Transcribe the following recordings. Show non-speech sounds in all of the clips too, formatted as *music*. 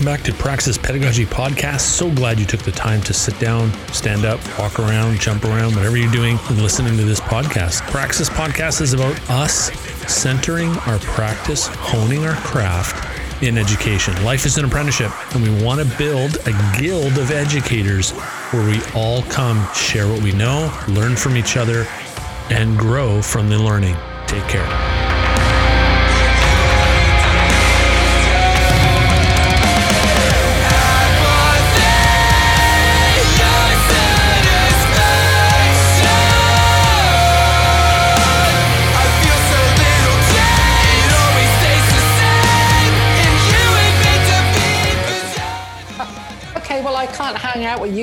Welcome back to Praxis Pedagogy Podcast. So glad you took the time to sit down, stand up, walk around, jump around, whatever you're doing, and listening to this podcast. Praxis Podcast is about us centering our practice, honing our craft in education. Life is an apprenticeship, and we want to build a guild of educators where we all come share what we know, learn from each other, and grow from the learning. Take care.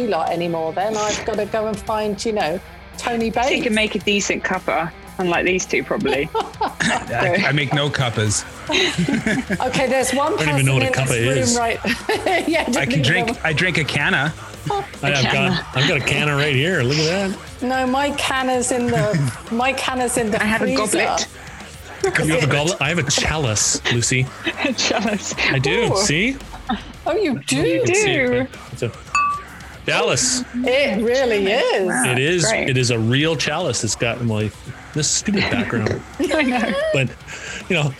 You lot anymore. Then I've got to go and find, you know, Tony Bates. She can make a decent cuppa, unlike these two probably. *laughs* I, I, make no cuppas. *laughs* okay, there's one I don't person in this room, is. right? *laughs* yeah, I can drink. Know. I drink a canna. I, have got, I've got a canna right here. Look at that. No, my canna's in the. My canna's in the. I have freezer. a goblet. You have a goblet. I have a chalice, Lucy. a chalice. I do. Ooh. See. Oh, you do. You do. It's a Chalice. It really is. It is. Great. It is a real chalice. It's got like this stupid background. *laughs* I know. But you know,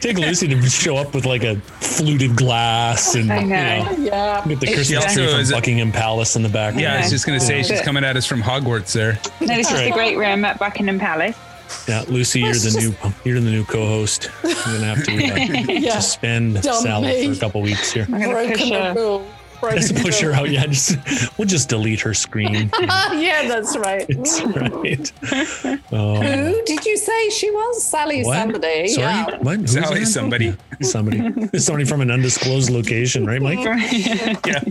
take Lucy to show up with like a fluted glass and I know. You know, yeah. Get the Christmas tree from Buckingham Palace in the back. Yeah, I was just gonna say she's coming at us from Hogwarts there. No, this is the great room at Buckingham Palace. Yeah, Lucy, you're the new *laughs* you're the new co-host. I'm gonna have to uh, *laughs* yeah. suspend Sally me. for a couple weeks here. I'm gonna push her. Just push her out. Yeah, just we'll just delete her screen. *laughs* yeah, that's right. That's right. Oh. Who did you say she was? Sally what? somebody. Sorry, yeah. what? Who's Sally somebody. Somebody. It's somebody from an undisclosed location, right, Mike? yeah.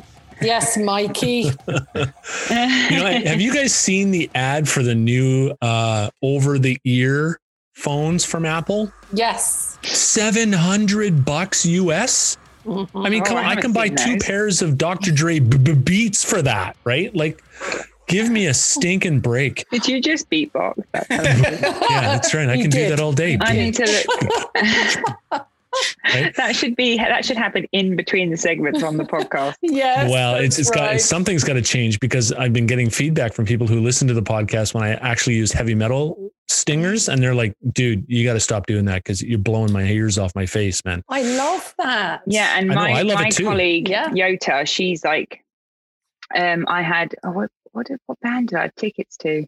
Yes, Mikey. *laughs* you know, have you guys seen the ad for the new uh, over-the-ear phones from Apple? Yes. Seven hundred bucks US. Mm-hmm. I mean, come oh, on, I, I can buy two pairs of Dr. Dre b- b- Beats for that, right? Like, give me a stinking break. Did you just beatbox? *laughs* yeah, that's right. I you can did. do that all day. I need to look. *laughs* Right? That should be that should happen in between the segments on the podcast. *laughs* yes. Well, it's it's right. got something's got to change because I've been getting feedback from people who listen to the podcast when I actually use heavy metal stingers and they're like, dude, you got to stop doing that because you're blowing my ears off my face, man. I love that. Yeah. And my, my colleague, yeah. Yota, she's like, um, I had, oh, what, what, what band did I have tickets to?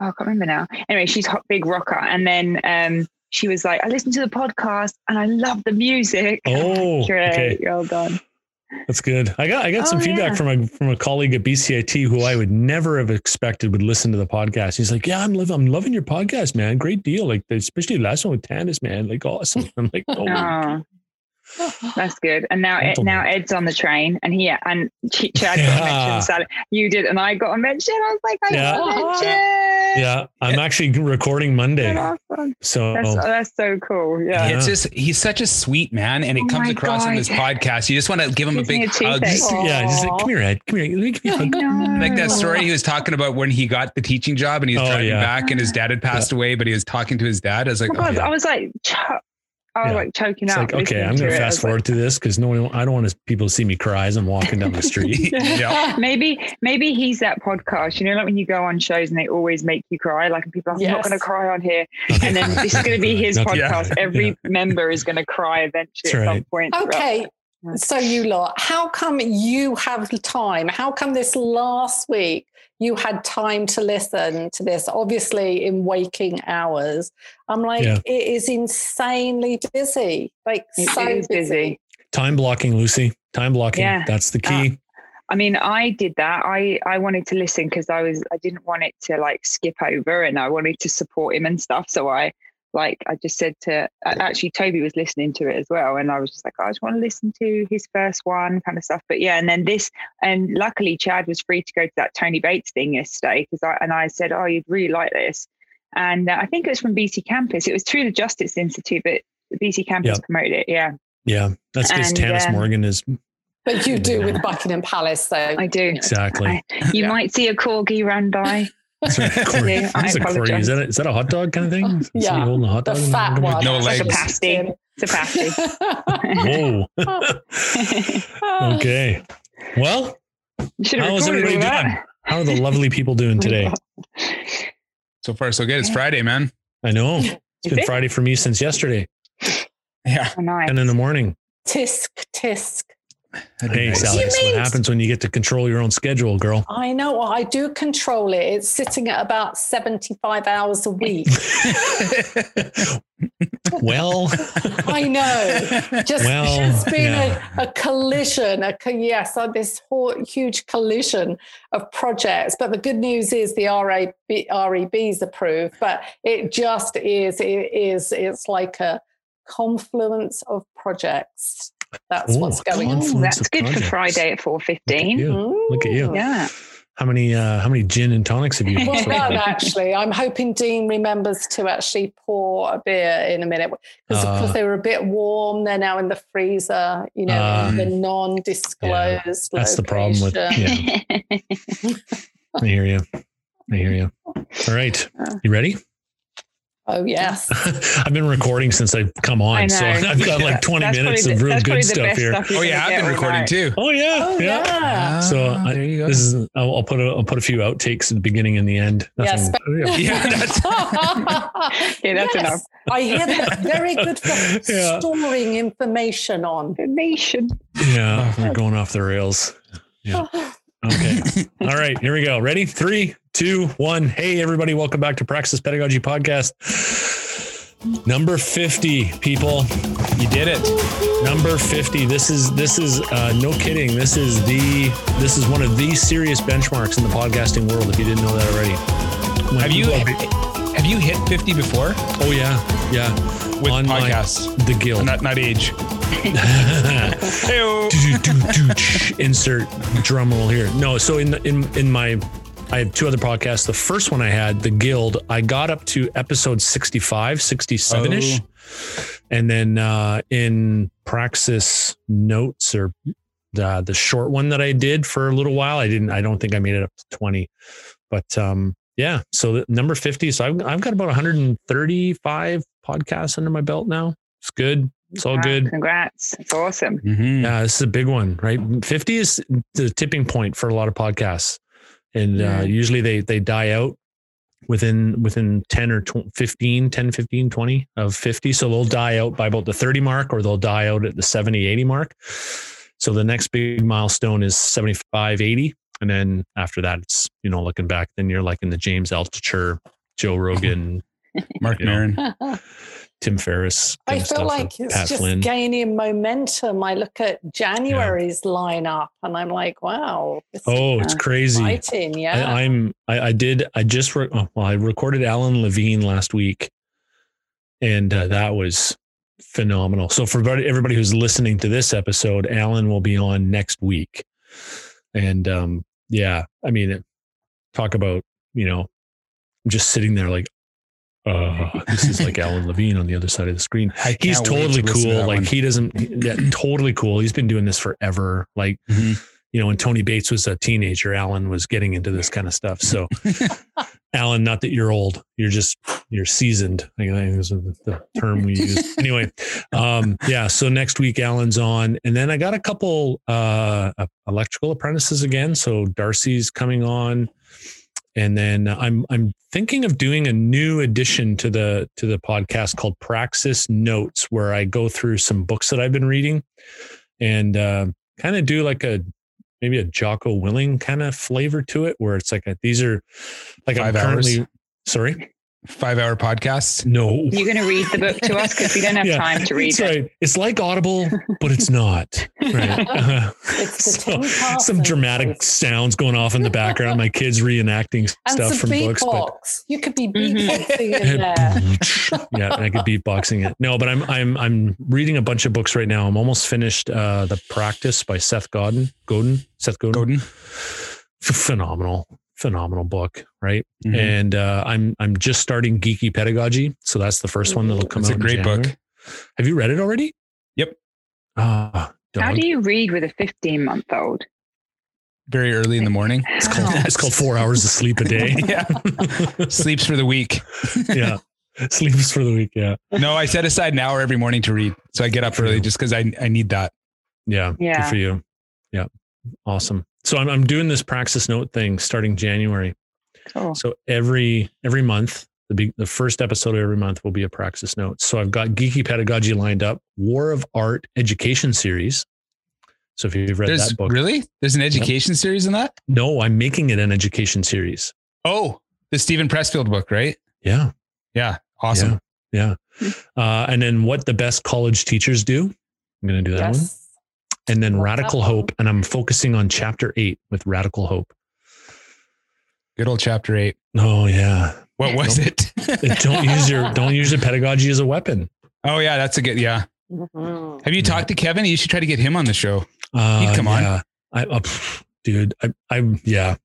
Oh, I can't remember now. Anyway, she's a big rocker. And then um, she was like, I listened to the podcast and I love the music. *laughs* Oh, great. Okay. Well done. That's good. I got I got oh, some feedback yeah. from a from a colleague at BCIT who I would never have expected would listen to the podcast. He's like, "Yeah, I'm loving I'm loving your podcast, man. Great deal. Like especially the last one with Tannis, man. Like awesome." *laughs* I'm like, "Oh, oh *gasps* that's good." And now Ed, now Ed's on the train, and he and Chad yeah. got a mention. Sally, you did, and I got a mention. I was like, "I yeah. got a oh, mention." Yeah, I'm actually recording Monday. Awesome. So that's, oh, that's, so cool. Yeah. It's just he's such a sweet man, and it oh comes across God. in this podcast. You just want to give him a big hug. Just, yeah, just like, come here, Ed. Come here. Give me a hug. Like that story he was talking about when he got the teaching job and he was oh, driving yeah. back and his dad had passed yeah. away, but he was talking to his dad. I was like, oh, oh yeah. I was like, I was yeah. like choking it's up. Like, okay, I'm going to fast forward like, to this because no one, I don't want people to see me cry as I'm walking down the *laughs* street. *laughs* yeah. Maybe, maybe he's that podcast. You know, like when you go on shows and they always make you cry. Like people are yes. not going to cry on here, and then this is going to be *laughs* his podcast. Yeah. Every yeah. member is going to cry eventually That's at right. some point. Okay. So you lot, how come you have time? How come this last week you had time to listen to this, obviously in waking hours. I'm like, yeah. it is insanely busy. Like it so busy. busy. Time blocking, Lucy. Time blocking. Yeah. That's the key. Uh, I mean, I did that. I I wanted to listen because I was I didn't want it to like skip over, and I wanted to support him and stuff. So I like I just said to actually Toby was listening to it as well, and I was just like, I just want to listen to his first one, kind of stuff. But yeah, and then this, and luckily Chad was free to go to that Tony Bates thing yesterday because I and I said, oh, you'd really like this, and uh, I think it was from BC Campus. It was through the Justice Institute, but BC Campus yep. promoted it. Yeah, yeah, that's because Tannis um, Morgan is. But you do with Buckingham Palace, though. I do exactly. I, *laughs* you yeah. might see a corgi run by. Sorry, *laughs* Corey. Yeah, I What's? Is that a, is that a hot dog kind of thing? Is Yeah, somebody holding a hot The dog? in fat one. No That's legs. a pasty. It's a pasty. *laughs* Whoa. okay. Well, You should have How is everybody all doing? how are the lovely people doing *laughs* today? So far, so good. It's Friday, man. I know. It's Is been it? Friday for me since yesterday, Yeah. Oh, nice. and in the morning. tisk, tisk. That'd Hey, nice. Sally, you that's what happens when you get to control your own schedule, girl. I know. I do control it. It's sitting at about 75 hours a week. *laughs* well, I know. Just Well, it's been yeah. a, a collision, a yes, uh, this whole huge collision of projects. But the good news is the RAB, REB's approved, but it just is, it is, it's like a confluence of projects. That's Ooh, what's going on. That's good projects. for Friday at four fifteen. look at you. Look at you. Yeah. How many uh, how many gin and tonics have you? Well so done, actually. I'm hoping Dean remembers to actually pour a beer in a minute because Uh, they were a bit warm. They're now in the freezer, you know, in Uh, the non-disclosed. That's the problem with location. yeah. *laughs* I hear you. I hear you. All right, you ready? Oh yes. *laughs* I've been recording since I've come on, I so. I've got like 20 That's minutes probably of the- real good stuff here. stuff Oh, yeah. I've been recording night. too. Oh yeah, Oh yeah. So Ah, I- there you go. This is I'll, I'll put a I'll put a few outtakes at the beginning and the end. Yes, Nothing- *laughs* Yeah, that's- *laughs* Yeah, that's Yes, enough. I hear that very good for Yeah. storing information on. The nation. yeah, we're going off the rails. Yeah. Okay. All right, here we go. Ready? Three, two, one. Hey, everybody, welcome back to Praxis Pedagogy Podcast. Number 50, people. You did it. Number 50. This is this is uh, no kidding. This is the this is one of the serious benchmarks in the podcasting world, if you didn't know that already. When Have you people have you hit 50 before Oh yeah, yeah. with On my- podcasts? The guild. Not not age. *laughs* Insert drum roll here. No, so in in in my I have two other podcasts. The first one I had, The Guild, I got up to episode 65, 67-ish. And then uh in Praxis notes or the the short one that I did for a little while, I didn't I don't think I made it up to 20. But um yeah, so the number 50. So I've, I've got about 135 podcasts under my belt now. It's good. It's all Wow, good. Congrats. It's awesome. Mhm. Yeah, this is a big one, right? 50 is the tipping point for a lot of podcasts. And Yeah. uh, usually they they die out within within 10 or 20, 15, 10, 15, 20 of 50. So they'll die out by about the 30 mark or they'll die out at the 70, 80 mark. So the next big milestone is 75, 80. And then after that, it's, you know, looking back, then you're like in the James Altucher, Joe *laughs* Rogan, Marc You know. Maron. *laughs* Tim Ferriss. I feel like it's Pat just Flynn. gaining momentum. I look at January's lineup and I'm like, wow. Oh, it's crazy. exciting. Yeah. I, I'm I, I did I just re- oh, well I recorded Alan Levine last week, and uh, that was phenomenal. So for everybody, everybody who's listening to this episode, Alan will be on next week, and um yeah, I mean, talk about you know, just sitting there like. Uh, this is like Alan Levine on the other side of the screen. He's totally to listen to cool. Like one. he doesn't, yeah, totally cool. He's been doing this forever. Like Mhm. you know, when Tony Bates was a teenager, Alan was getting into this kind of stuff. So, *laughs* Alan, not that you're old, you're just you're seasoned. I think is the term we use. *laughs* Anyway, um, yeah. So next week, Alan's on, and then I got a couple uh, electrical apprentices again. So Darcy's coming on, and then I'm I'm thinking of doing a new addition to the to the podcast called Praxis Notes, where I go through some books that I've been reading, and uh, kind of do like a maybe a Jocko Willink kind of flavor to it, where it's like a, these are like Five I'm currently hours? sorry, Five hour podcasts. no. You're going to read the book to us because we don't have Yeah, time to read That's it. right. It's like Audible, but it's not. Right. *laughs* Uh, It's so- some dramatic sounds going off in the background. My kids reenacting *laughs* stuff some from books, but. You could be Mhm. beatboxing in there. yeah, I could beatboxing it. No, but I'm I'm I'm reading a bunch of books right now. I'm almost finished uh The Practice by Seth Godin. Godin. Seth Godin. Godin. Phenomenal, phenomenal book, right? Mhm. And uh I'm I'm just starting Geeky Pedagogy. So that's the first one that'll come It's out. a in great book. Have you read it already? Yep. Ah, How do you read with a 15 month old? very early in the morning. *laughs* It's called it's called four hours of sleep a day. *laughs* yeah. Sleeps for the week. *laughs* yeah. Sleeps for the week. Yeah. No, I set aside an hour every morning to read. So I get up early just because I, I need that. Yeah. Yeah. Good for you. Yeah. Awesome. So I'm, I'm doing this praxis note thing starting January. Cool. So every every month, the big, the first episode of every month will be a praxis note. So I've got geeky pedagogy lined up, War of Art education series. So if you've read There's that book, really there's an education series in that. no, I'm making it an education series. Oh, the Steven Pressfield book, right? Yeah. Yeah, awesome. Yeah. yeah. Uh, and then what the best college teachers do. I'm going to do that one. Yes. And then Radical. Hope. And I'm focusing on chapter eight with Radical Hope. Good old chapter eight. Oh yeah. What was it? don't use your don't use your pedagogy as a weapon. oh yeah, that's a good. Yeah. Mhm. Have you talked to Kevin? You should try to get him on the show. Uh, He'd come on. yeah. I, uh, pff, dude, I, I, yeah.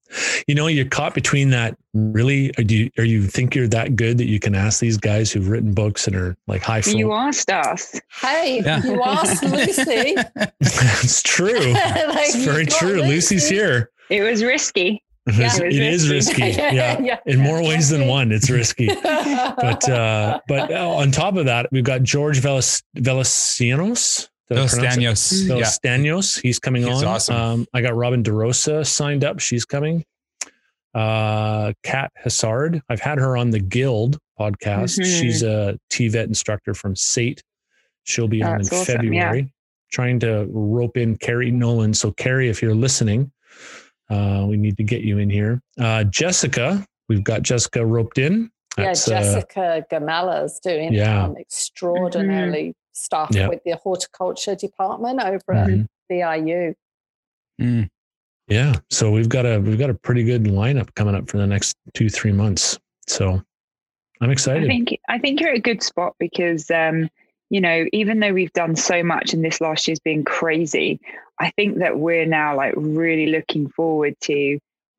You know, you're caught between that. Really, or do you, or you think you're that good that you can ask these guys who've written books and are like high You asked us. Hey, Yeah. you asked Lucy. *laughs* it's true. *laughs* Like, It's very got true. Lucy's here. It was risky. It's- it was it is risky. risky. *laughs* Yeah. In more ways than one, it's risky. But uh, but uh, on top of that, we've got George Velas Veletsianos. Did I Los pronounce it? Stanos. Yeah. Veletsianos. He's coming He's on. awesome. Um, I got Robin DeRosa signed up. She's coming. Uh, Kat Hassard. I've had her on the Guild podcast. Mhm. She's a TVET instructor from SAIT. She'll be on in awesome, February. Trying to rope in Carrie Nolan. So Carrie, if you're listening, uh, we need to get you in here. Uh, Jessica, we've got Jessica roped in. yeah, That's, uh, Jessica Gamala's doing Yeah. um, extraordinarily stuff Yeah. with the horticulture department over at Mhm. BIU. Mm. Yeah. So we've got a we've got a pretty good lineup coming up for the next two, three months. So I'm excited. I excited. think I think you're at a good spot because um, you know, even though we've done so much and this last year's been crazy, I think that we're now like really looking forward to,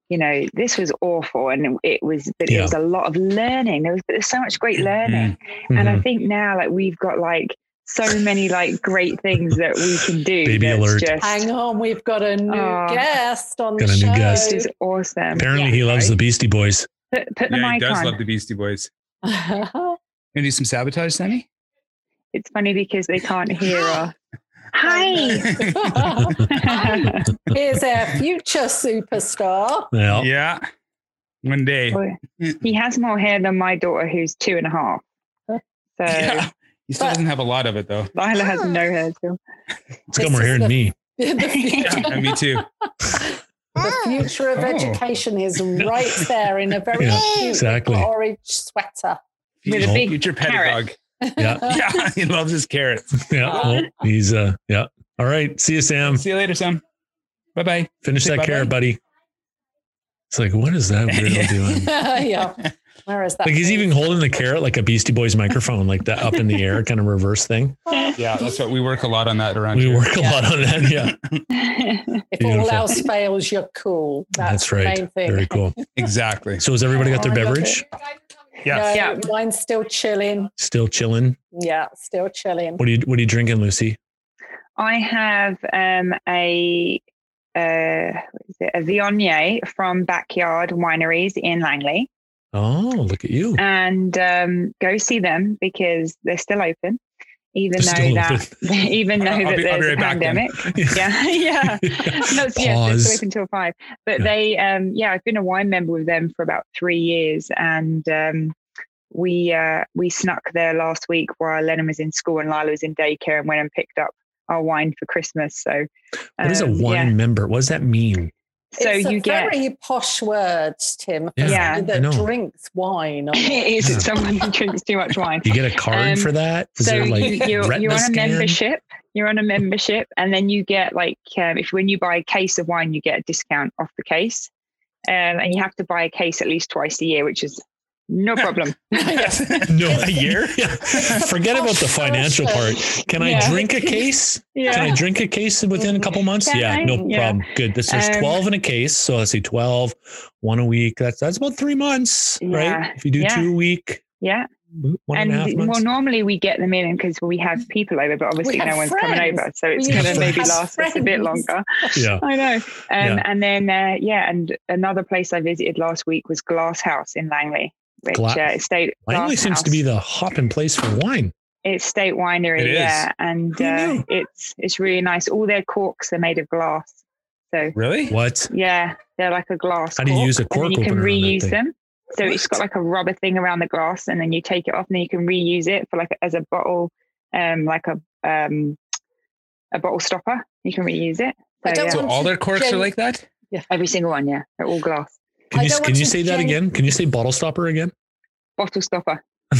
you know, this was awful and it was but Yeah. it was a lot of learning. There was there's so much great learning. And I Mhm. think now like we've got like so many like great things that we can do. Baby alert. Just, Hang on, we've got a new Oh. guest on Got the a new show. guest. This is awesome. Apparently Yeah, he loves the? Beastie Boys. Put, put the Yeah, he does on. love the Beastie Boys. *laughs* the Gonna do some sabotage, Sammy? It's funny because they can't hear *laughs* us. Hi. *laughs* Here's our future superstar. Yeah. Yeah. One day. Boy, he has more hair than my daughter, who's two and a half. So Yeah. He still But- doesn't have a lot of it though. Lila has no hair still. It's got more hair than me. *laughs* *laughs* Yeah, and me too. *laughs* the future of Oh. education is right there in a very Yeah, cute exactly. orange sweater. With a big future carrot. pedagogue. Yeah. Yeah, he loves his carrots. Yeah. Well, he's uh yeah. All right. See you, Sam. See you later, Sam. Bye bye. Finish Say that bye-bye. carrot, buddy. It's like, what is that weirdo doing? yeah. Where is that? Like he's even holding the carrot like a Beastie Boys microphone, like that up in the air kind of reverse thing. *laughs* Yeah, that's what we work a lot on that around We here. work a Yeah. lot on that. Yeah. *laughs* If all else fails, you're cool. That's, That's the right. main thing. Very cool. *laughs* Exactly. So has everybody got their Oh, I love beverage? it. Yes. No, Yeah. mine's still chilling. Still chilling. Yeah, still chilling. What are you what are you drinking, Lucy? I have um, a uh, what is it? a Viognier from Backyard Wineries in Langley, Oh, look at you. and um, go see them because they're still open, even They're though that *laughs* even though I'll that be- there's a right pandemic. *laughs* Yeah, yeah. *laughs* No, it's, yeah, it's still open till five. But Yeah. they, um, yeah, I've been a wine member with them for about three years, and um, we uh, we snuck there last week while Lennon was in school and Lila was in daycare, and went and picked up our wine for Christmas. So, What is a um, wine yeah. member? What does that mean? So it's a you get very posh word, Tim, for Yeah, that drinks wine. *laughs* or- it is someone who drinks too much wine. You get a card Um, for that? Is so there like you, you're, you're on a scan? membership. You're on a membership, and then you get like um, if when you buy a case of wine, you get a discount off the case, um, and you have to buy a case at least twice a year, which is no problem. *laughs* No, a year? Yeah. *laughs* Forget about the financial part. Can I Yeah. drink a case? Can I drink a case within a couple months? Can yeah, I? no Yeah. problem. Good. This there's Um, 12 in a case. So let's say 12, one a week. That's that's about three months, Yeah. right? If you do Yeah. two a week, yeah, one and, and well, normally we get them in because we have people over, but obviously no one's friends. coming over, so it's going to maybe last friends. us a bit longer. Yeah, *laughs* I know. Um, yeah. And then uh, yeah, and another place I visited last week was Glass House in Langley, which Gla- uh, state. Langley seems House. to be the hopping place for wine. It's state winery, it yeah, and uh, it's it's really nice. All their corks are made of glass. So really, what? Yeah, they're like a glass. How do you use a cork? And you can reuse them. So what? it's got like a rubber thing around the glass, and then you take it off, and then you can reuse it for like as a bottle, um, like a um, a bottle stopper. You can reuse it. So, yeah. so all their corks gen- are like that. Yeah, every single one. Yeah, they're all glass. Can you can you say that again? Can you say bottle stopper again? Bottle stopper. *laughs*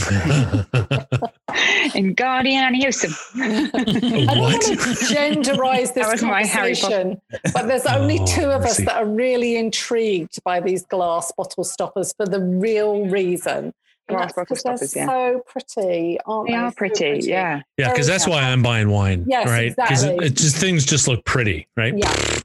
and Guardian and Newsom. *laughs* I don't want to genderize this conversation, but there's *laughs* only oh, two of us that are really intrigued by these glass bottle stoppers for the real reason. Glass bottle stoppers, yeah. So pretty, aren't they? They are pretty, pretty. yeah. Yeah, because that's why I'm buying wine. Yes, right? Because exactly. it, it just things just look pretty, right? Yeah.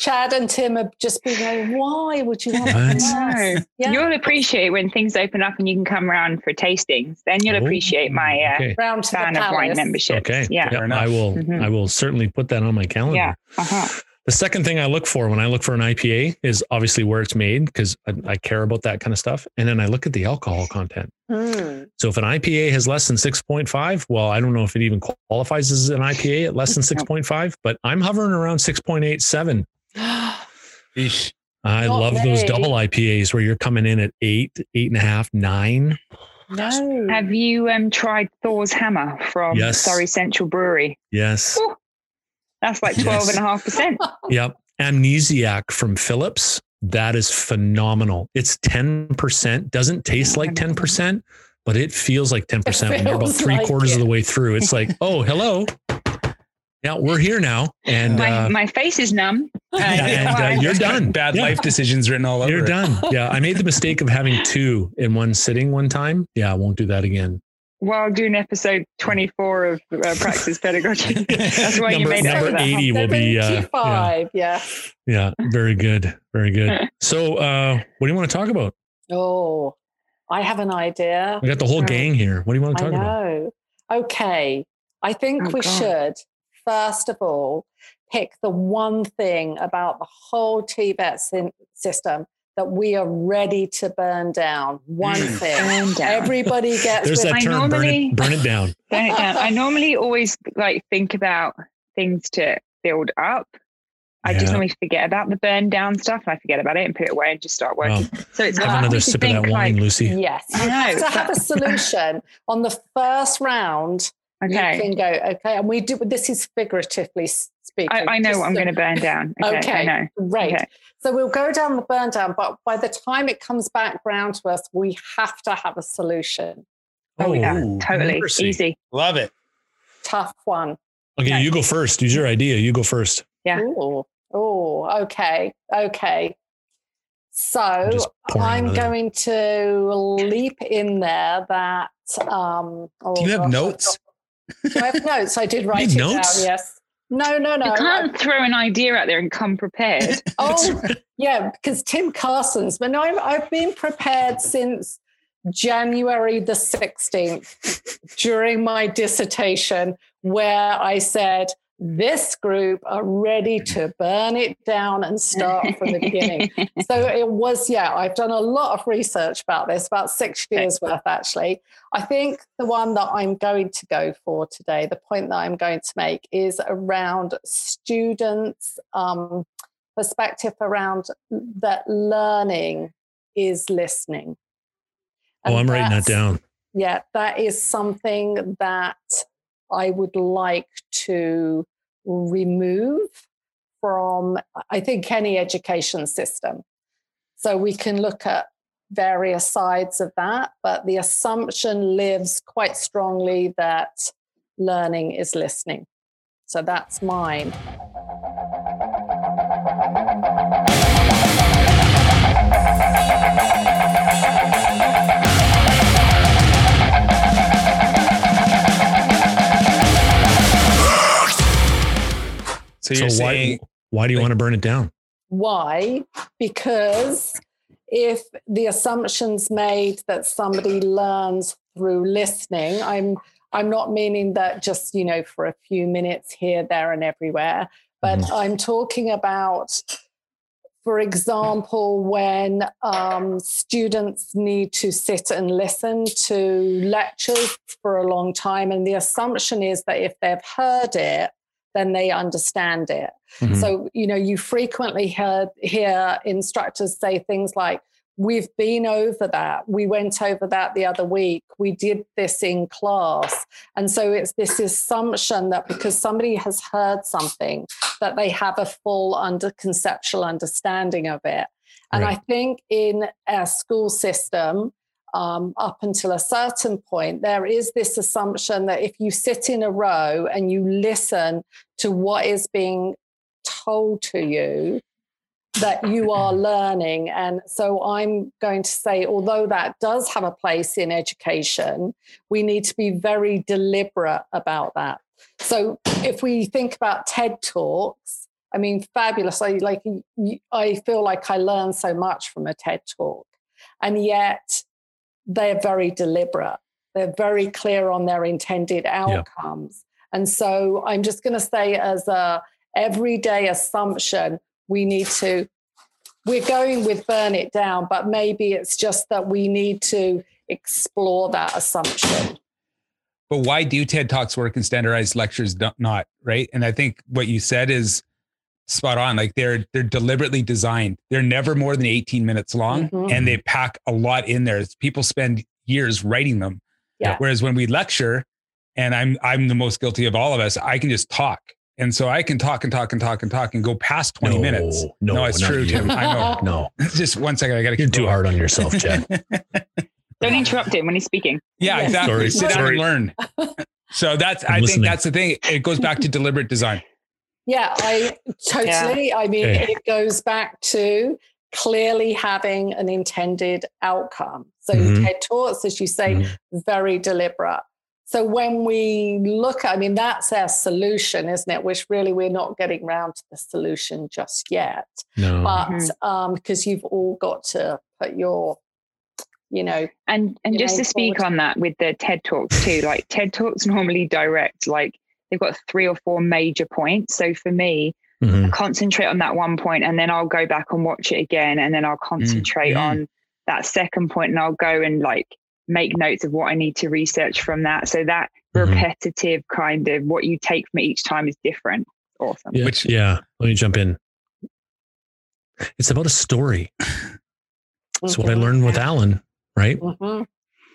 Chad and Tim have just been going, why would you want to yeah. You'll appreciate when things open up and you can come around for tastings. Then you'll oh, appreciate my uh, okay. round fan of wine membership. Okay. Yeah. yeah I will mm-hmm. I will certainly put that on my calendar. Yeah. Uh-huh. The second thing I look for when I look for an IPA is obviously where it's made because I, I, care about that kind of stuff. And then I look at the alcohol content. Mm. So if an IPA has less than 6.5, well, I don't know if it even qualifies as an IPA at less than 6.5, *laughs* but I'm hovering around 6.87 *gasps* Eesh. I Not love those double IPAs where you're coming in at eight, eight and a half, nine. No. Have you um, tried Thor's Hammer from yes. Surrey Central Brewery? Yes. Ooh, that's like 12 yes. and a half percent. *laughs* Yep. Amnesiac from Phillips. That is phenomenal. It's 10%, doesn't taste like 10%, but it feels like 10% when you're about three like quarters it. of the way through. It's like, *laughs* oh, hello. Yeah, we're here now, and my, uh, my face is numb. *laughs* Uh, and uh, you're done. Bad yeah. life decisions written all over. You're it. done. Yeah, I made the mistake of having two in one sitting one time. Yeah, I won't do that again. While doing episode 24 of uh, Praxis Pedagogy, *laughs* that's why number, you made number it. 80 will be uh, five. Yeah. yeah, yeah, very good, very good. *laughs* so, uh, what do you want to talk about? Oh, I have an idea. We got the whole gang here. What do you want to talk about? Okay, I think oh, we God. should first of all, pick the one thing about the whole TVET system that we are ready to burn down. One mm. thing. Down. Everybody gets. There's that term. Normally, burn, it, burn it down. burn it down. I normally always like think about things to build up. I yeah. just normally forget about the burn down stuff. I forget about it and put it away and just start working. Well, so it's have another sip of that wine, like, Lucy. Yes, you know. to have a solution on the first round Okay. You can go, okay. And we do, this is figuratively speaking. I, I know what I'm going to burn down. Okay. *laughs* okay. I know. Right. Okay. So we'll go down the burn down, but by the time it comes back round to us, we have to have a solution. Oh, yeah. Totally. Mercy. Easy. Love it. Tough one. Okay, okay. You go first. Use your idea. You go first. Yeah. Oh, okay. Okay. So I'm going to leap in there that. Um, oh Do you have gosh, notes? I have notes. I did write it notes? down. Yes. No, no, no. You can't throw an idea out there and come prepared. *laughs* oh, yeah, because Tim Carson's. But no, I've, I've been prepared since January the 16th during my dissertation, where I said, this group are ready to burn it down and start from the beginning. *laughs* so it was, yeah, I've done a lot of research about this, about six years worth actually. I think the one that I'm going to go for today, the point that I'm going to make is around students' um, perspective around that learning is listening. And oh, I'm writing that down. Yeah, that is something that I would like to remove from, I think, any education system. So we can look at various sides of that, but the assumption lives quite strongly that learning is listening. So that's mine. So, so why, why do you like, want to burn it down? Why? Because if the assumptions made that somebody learns through listening, I'm I'm not meaning that just, you know, for a few minutes here, there, and everywhere, but mm-hmm. I'm talking about, for example, when um, students need to sit and listen to lectures for a long time. And the assumption is that if they've heard it, then they understand it. Mm-hmm. So, you know, you frequently heard, hear instructors say things like, We've been over that. We went over that the other week. We did this in class. And so it's this assumption that because somebody has heard something, that they have a full under conceptual understanding of it. And right. I think in our school system, um, up until a certain point, there is this assumption that if you sit in a row and you listen to what is being told to you, that you are *laughs* learning. And so I'm going to say, although that does have a place in education, we need to be very deliberate about that. So if we think about TED Talks, I mean, fabulous. I like, I feel like I learn so much from a TED Talk. And yet they're very deliberate. They're very clear on their intended outcomes. Yeah. And so I'm just going to say, as a everyday assumption, we need to we're going with burn it down but maybe it's just that we need to explore that assumption but why do ted talks work in standardized lectures not right and i think what you said is spot on like they're they're deliberately designed they're never more than 18 minutes long mm-hmm. and they pack a lot in there people spend years writing them yeah. whereas when we lecture and i'm i'm the most guilty of all of us i can just talk and so I can talk and talk and talk and talk and go past 20 no, minutes. No, no it's true, Tim. *laughs* I know. *laughs* No. *laughs* Just one second. I got to You're too hard on yourself, Chad. Don't interrupt him when he's speaking. Yeah, yes. exactly. Sorry. Sit Sorry. down and learn. So that's, I'm I listening. think that's the thing. It goes back to deliberate design. Yeah, I totally. Yeah. I mean, it goes back to clearly having an intended outcome. So mm-hmm. TED Talks, as you say, mm-hmm. very deliberate. So when we look, I mean, that's our solution, isn't it? Which really we're not getting around to the solution just yet. No. But mm-hmm. um, because you've all got to put your, you know, and and just to speak forward. on that with the TED Talks too, like TED Talks normally direct, like they've got three or four major points. So for me, mm-hmm. I concentrate on that one point and then I'll go back and watch it again and then I'll concentrate mm-hmm. on that second point and I'll go and like make notes of what I need to research from that. So that mm-hmm. repetitive kind of what you take from each time is different. Awesome. Yeah, Which, yeah. Let me jump in. It's about a story. *clears throat* That's what I learned with Alan, right? Mm-hmm.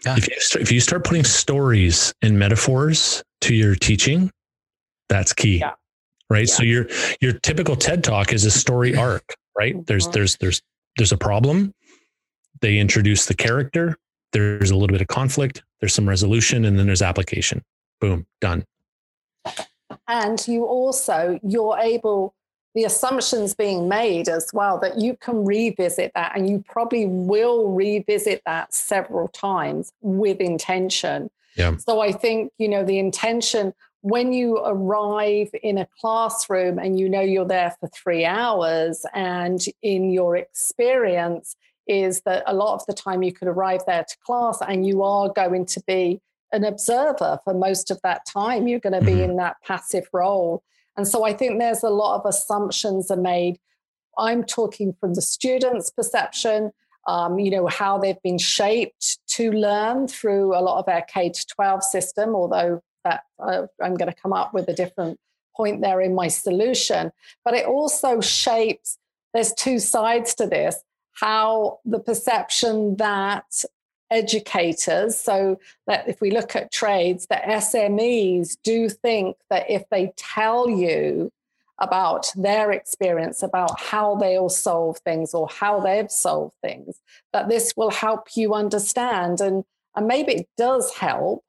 Yeah. If you start, if you start putting stories and metaphors to your teaching, that's key. Yeah. Right. Yeah. So your your typical TED talk is a story *laughs* arc, right? There's mm-hmm. there's there's there's a problem. They introduce the character, there's a little bit of conflict, there's some resolution, and then there's application. Boom, done. And you also, you're able, the assumptions being made as well that you can revisit that and you probably will revisit that several times with intention. Yeah. So I think, you know, the intention when you arrive in a classroom and you know you're there for three hours and in your experience is that a lot of the time you could arrive there to class and you are going to be an observer for most of that time. You're going to be mm-hmm. in that passive role. And so I think there's a lot of assumptions are made. I'm talking from the student's perception, um, you know, how they've been shaped to learn through a lot of our K to 12 system, although that uh, I'm going to come up with a different point there in my solution. But it also shapes, there's two sides to this how the perception that educators, so that if we look at trades, that SMEs do think that if they tell you about their experience, about how they'll solve things or how they've solved things, that this will help you understand. And, and maybe it does help,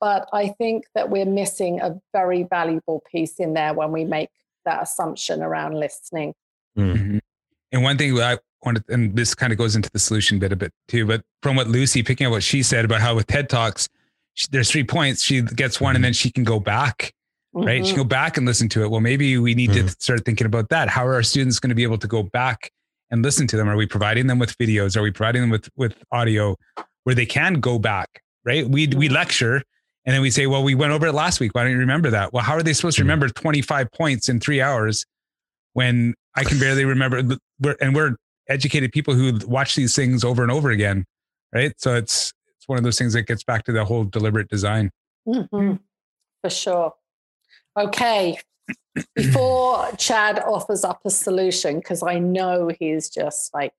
but I think that we're missing a very valuable piece in there when we make that assumption around listening. Mm-hmm. And one thing I wanted, and this kind of goes into the solution bit a bit too, but from what Lucy, picking up what she said about how with TED Talks, she, there's three points. She gets one and then she can go back, mm-hmm. right? She can go back and listen to it. Well, maybe we need mm-hmm. to start thinking about that. How are our students going to be able to go back and listen to them? Are we providing them with videos? Are we providing them with with audio where they can go back? Right? We we lecture and then we say, well, we went over it last week. Why don't you remember that? Well, how are they supposed to remember 25 points in three hours when I can barely remember? And we're educated people who watch these things over and over again, right? So it's it's one of those things that gets back to the whole deliberate design. Mm-hmm. For sure. Okay. Before Chad offers up a solution, because I know he's just like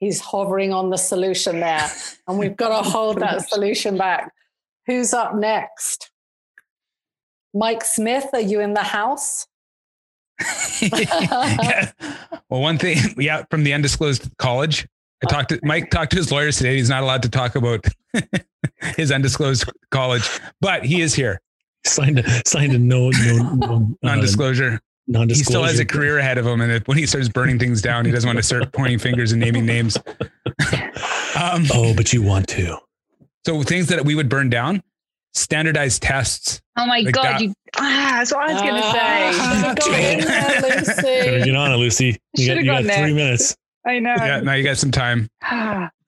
he's hovering on the solution there, and we've got to hold that *laughs* solution back. Who's up next? Mike Smith, are you in the house? yeah. *laughs* Well, one thing, yeah, from the undisclosed college. I talked to Mike talked to his lawyers today. He's not allowed to talk about *laughs* his undisclosed college, but he is here. Signed a signed a no no, no uh, non-disclosure. non-disclosure. He still has a career ahead of him, and if, when he starts burning things down, he doesn't want to start pointing fingers and naming names. *laughs* um, oh, but you want to. So things that we would burn down, standardized tests. Oh my like god! That. You, ah, that's what I was gonna ah, say. *laughs* There, *laughs* get on it, Lucy. You got, you got three minutes. I know. Yeah, now you got some time.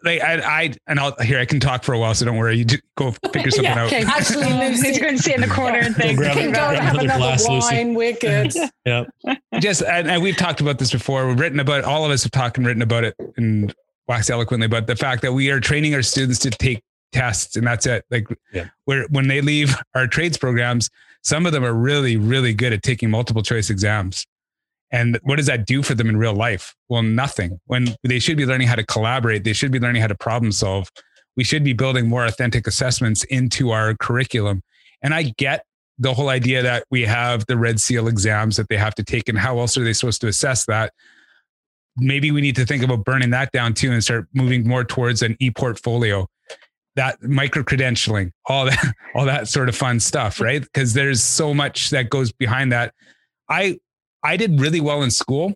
like I, I, and I'll here. I can talk for a while, so don't worry. You do, go figure something yeah, okay. out. Actually, *laughs* Lucy's going to sit in the corner and think. Go grab, grab, grab have another, glass, wine. Lucy. We're yeah. Just and, and, we've talked about this before. We've written about all of us have talked and written about it and wax eloquently. about the fact that we are training our students to take tests and that's it. Like yeah. where when they leave our trades programs, some of them are really, really good at taking multiple choice exams. And what does that do for them in real life? Well, nothing. When they should be learning how to collaborate, they should be learning how to problem solve. We should be building more authentic assessments into our curriculum. And I get the whole idea that we have the red seal exams that they have to take and how else are they supposed to assess that? Maybe we need to think about burning that down too and start moving more towards an e-portfolio that micro credentialing, all that, *laughs* all that sort of fun stuff, right? Because there's so much that goes behind that. I I did really well in school,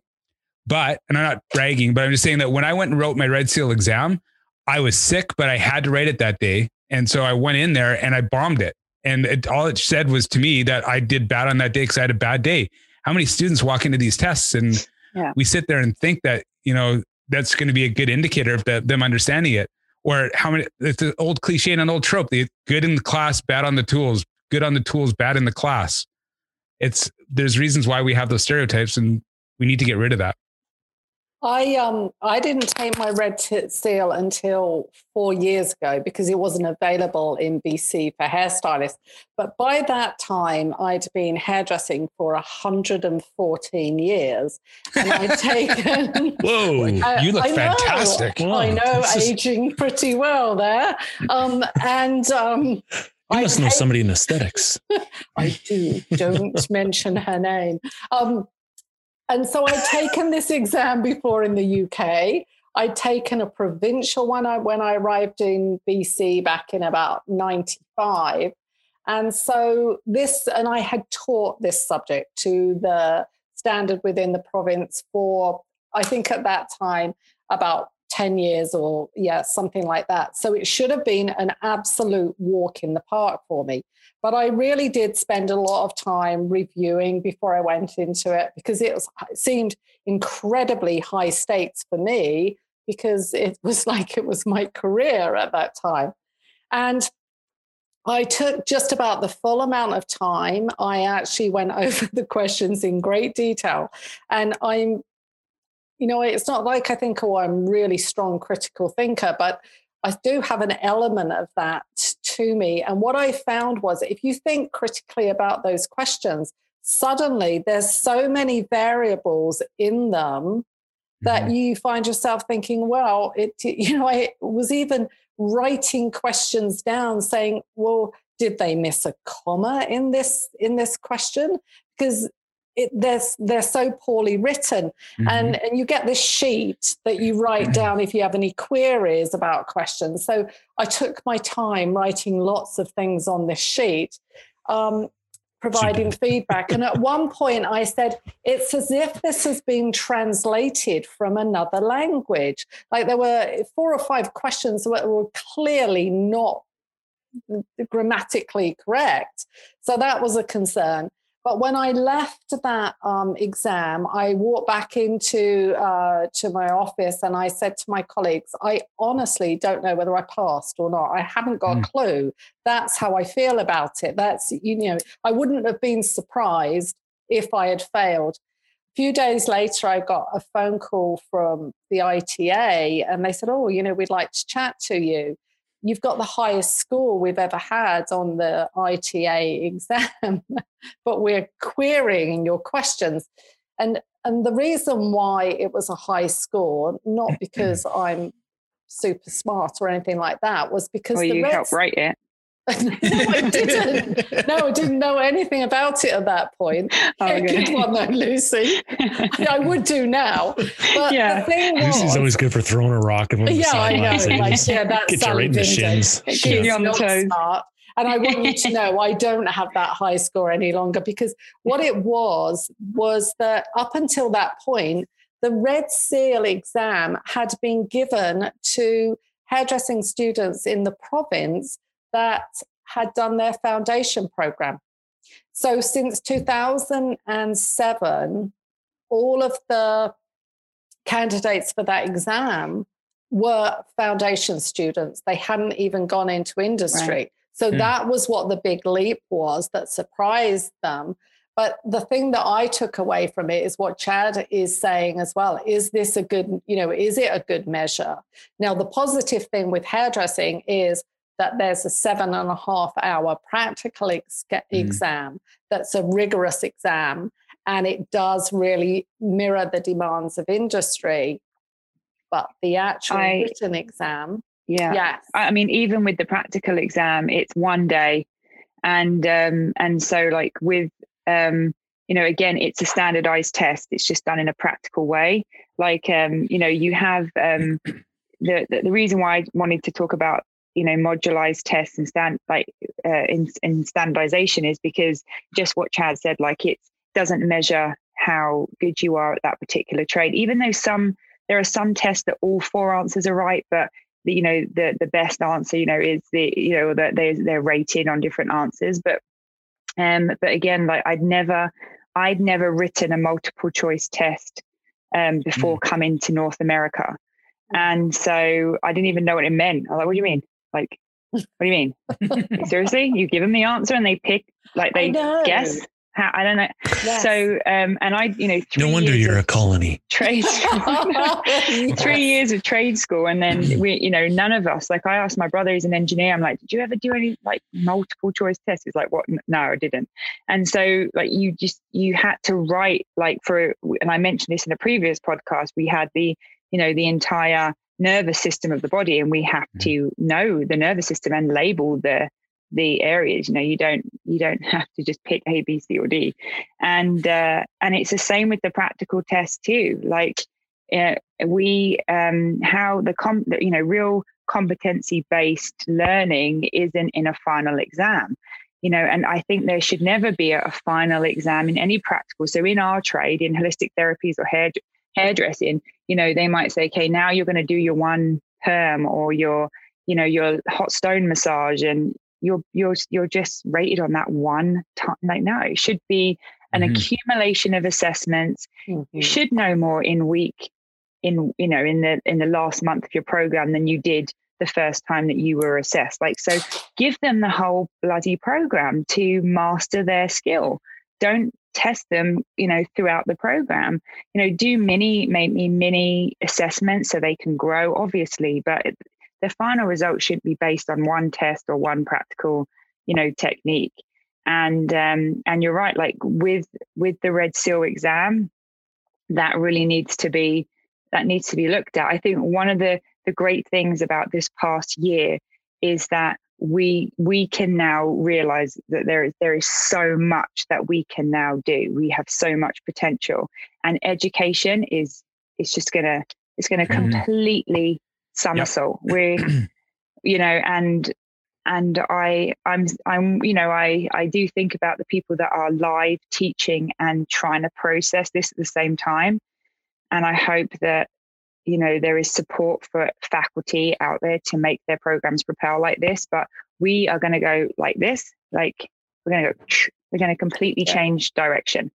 but and I'm not bragging, but I'm just saying that when I went and wrote my Red Seal exam, I was sick, but I had to write it that day, and so I went in there and I bombed it. And it, all it said was to me that I did bad on that day because I had a bad day. How many students walk into these tests and yeah. we sit there and think that you know that's going to be a good indicator of the, them understanding it? Or how many it's an old cliche and an old trope the good in the class bad on the tools good on the tools bad in the class. It's there's reasons why we have those stereotypes and we need to get rid of that I um I didn't take my red seal until four years ago because it wasn't available in BC for hairstylists. But by that time, I'd been hairdressing for 114 years, and I'd *laughs* taken. Whoa, uh, you look I fantastic! Know, I know, aging pretty well there. Um, and um, you must know somebody in aesthetics. *laughs* I do. Don't mention her name. Um, and so I'd taken this exam before in the UK. I'd taken a provincial one when I arrived in BC back in about 95. And so this, and I had taught this subject to the standard within the province for, I think at that time, about 10 years or yeah, something like that. So it should have been an absolute walk in the park for me. But I really did spend a lot of time reviewing before I went into it because it, was, it seemed incredibly high stakes for me because it *laughs* was like it was my career at that time. And I took just about the full amount of time. I actually went *laughs* over the questions in great detail. And I'm, you know, it's not like I think, oh, I'm really strong critical thinker, but I do have an element of that to me. And what I found was if you think critically about those questions, suddenly there's so many variables in them that mm-hmm. you find yourself thinking, well, it, *laughs* you know, I was even writing questions down saying, well, did they miss a comma in this in this question? Because it, they're, they're so poorly written. Mm-hmm. And, and you get this sheet that you write down if you have any queries about questions. So I took my time writing lots of things on this sheet, um, providing *laughs* feedback. And at one point I said, it's as if this has been translated from another language. Like there were four or five questions that were clearly not grammatically correct. So that was a concern. But when I left that um, exam, I walked back into uh, to my office and I said to my colleagues, "I honestly don't know whether I passed or not. I haven't got mm. a clue. That's how I feel about it. That's you know, I wouldn't have been surprised if I had failed." A few days later, I got a phone call from the ITA, and they said, "Oh, you know, we'd like to chat to you." You've got the highest score we've ever had on the ITA exam, *laughs* but we're querying your questions. And and the reason why it was a high score, not *laughs* because I'm super smart or anything like that, was because well, you helped write it. No, I didn't. No, I didn't know anything about it at that point. Oh, okay. Good one though, Lucy. I would do now. But yeah. the thing was, Lucy's always good for throwing a rock and yeah, I know. Like, yeah, that's Get you right in the shins. Keep yeah. you on the toes. Smart. And I want you to know I don't have that high score any longer because what it was was that up until that point, the Red Seal exam had been given to hairdressing students in the province that had done their foundation program. So since 2007, all of the candidates for that exam were foundation students. They hadn't even gone into industry. Right. So mm. that was what the big leap was that surprised them. But the thing that I took away from it is what Chad is saying as well. Is this a good, you know, is it a good measure? Now, the positive thing with hairdressing is that there's a seven and a half hour practical ex- mm. exam that's a rigorous exam and it does really mirror the demands of industry. But the actual I, written exam yeah. yes. i mean even with the practical exam it's one day. And um and so like with um you know again it's a standardized test. It's just done in a practical way. Like um you know you have um the, the, the reason why I wanted to talk about you know modularized tests and stand like uh, in, in standardization is because just what chad said like it doesn't measure how good you are at that particular trade even though some there are some tests that all four answers are right but the, you know the the best answer you know is the you know that they're, they're rated on different answers but um but again like i'd never i'd never written a multiple choice test um before mm. coming to north america and so I didn't even know what it meant. I was like, what do you mean? Like, what do you mean? Seriously? *laughs* You give them the answer and they pick, like they guess? How, I don't know. Yes. So, um, and I, you know, no wonder you're a colony. Trade *laughs* school, *laughs* three years of trade school, and then mm-hmm. we, you know, none of us. Like, I asked my brother, he's an engineer. I'm like, did you ever do any like multiple choice tests? He's like, what? No, I didn't. And so, like, you just you had to write like for, and I mentioned this in a previous podcast. We had the, you know, the entire nervous system of the body and we have mm. to know the nervous system and label the the areas. You know you don't you don't *laughs* have to just pick a b c or d. And uh, and it's the same with the practical test too. Like uh, we um how the com you know real competency based learning isn't in a final exam. You know and i think there should never be a, a final exam in any practical. So in our trade in holistic therapies or hair hairdressing, you know, they might say, okay, now you're going to do your one perm or your, you know, your hot stone massage and you're you're you're just rated on that one time. Like no, it should be an mm-hmm. accumulation of assessments. Mm-hmm. You should know more in week in you know in the in the last month of your program than you did the first time that you were assessed. Like so give them the whole bloody program to master their skill. Don't test them, you know, throughout the program. You know, do many, maybe mini assessments so they can grow, obviously, but the final result should be based on one test or one practical, you know, technique. And um, and you're right, like with with the Red Seal exam, that really needs to be that needs to be looked at. I think one of the the great things about this past year is that we we can now realize that there is there is so much that we can now do we have so much potential and education is is just gonna it's gonna mm-hmm. completely somersault yep. we're *clears throat* you know and and i i'm i'm you know i i do think about the people that are live teaching and trying to process this at the same time and i hope that you know there is support for faculty out there to make their programs propel like this but we are going to go like this like we're going to go We're going to completely yeah. change direction.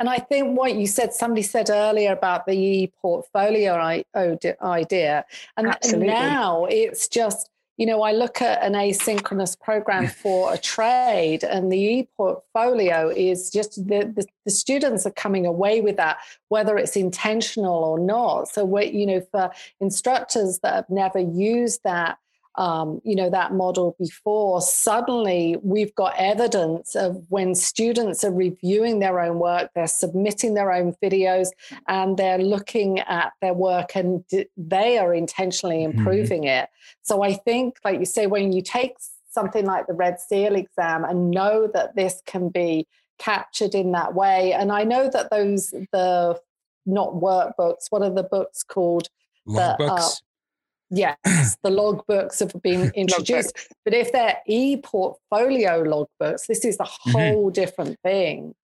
And I think what you said, somebody said earlier about the e-portfolio oh, idea, and Absolutely. now it's just you know, I look at an asynchronous program for a trade, and the e-portfolio is just the, the, the students are coming away with that, whether it's intentional or not. So, we you know, for instructors that have never used that um, you know that model before suddenly we've got evidence of when students are reviewing their own work they're submitting their own videos and they're looking at their work and they are intentionally mm-hmm. improving mm-hmm. it so i think like you say when you take something like the red seal exam and know that this can be captured in that way and i know that those the not workbooks what are the books called. Uh, Yes, the logbooks have been *laughs* introduced. but if they're e portfolio logbooks, this is a mm-hmm. whole mm-hmm. different thing.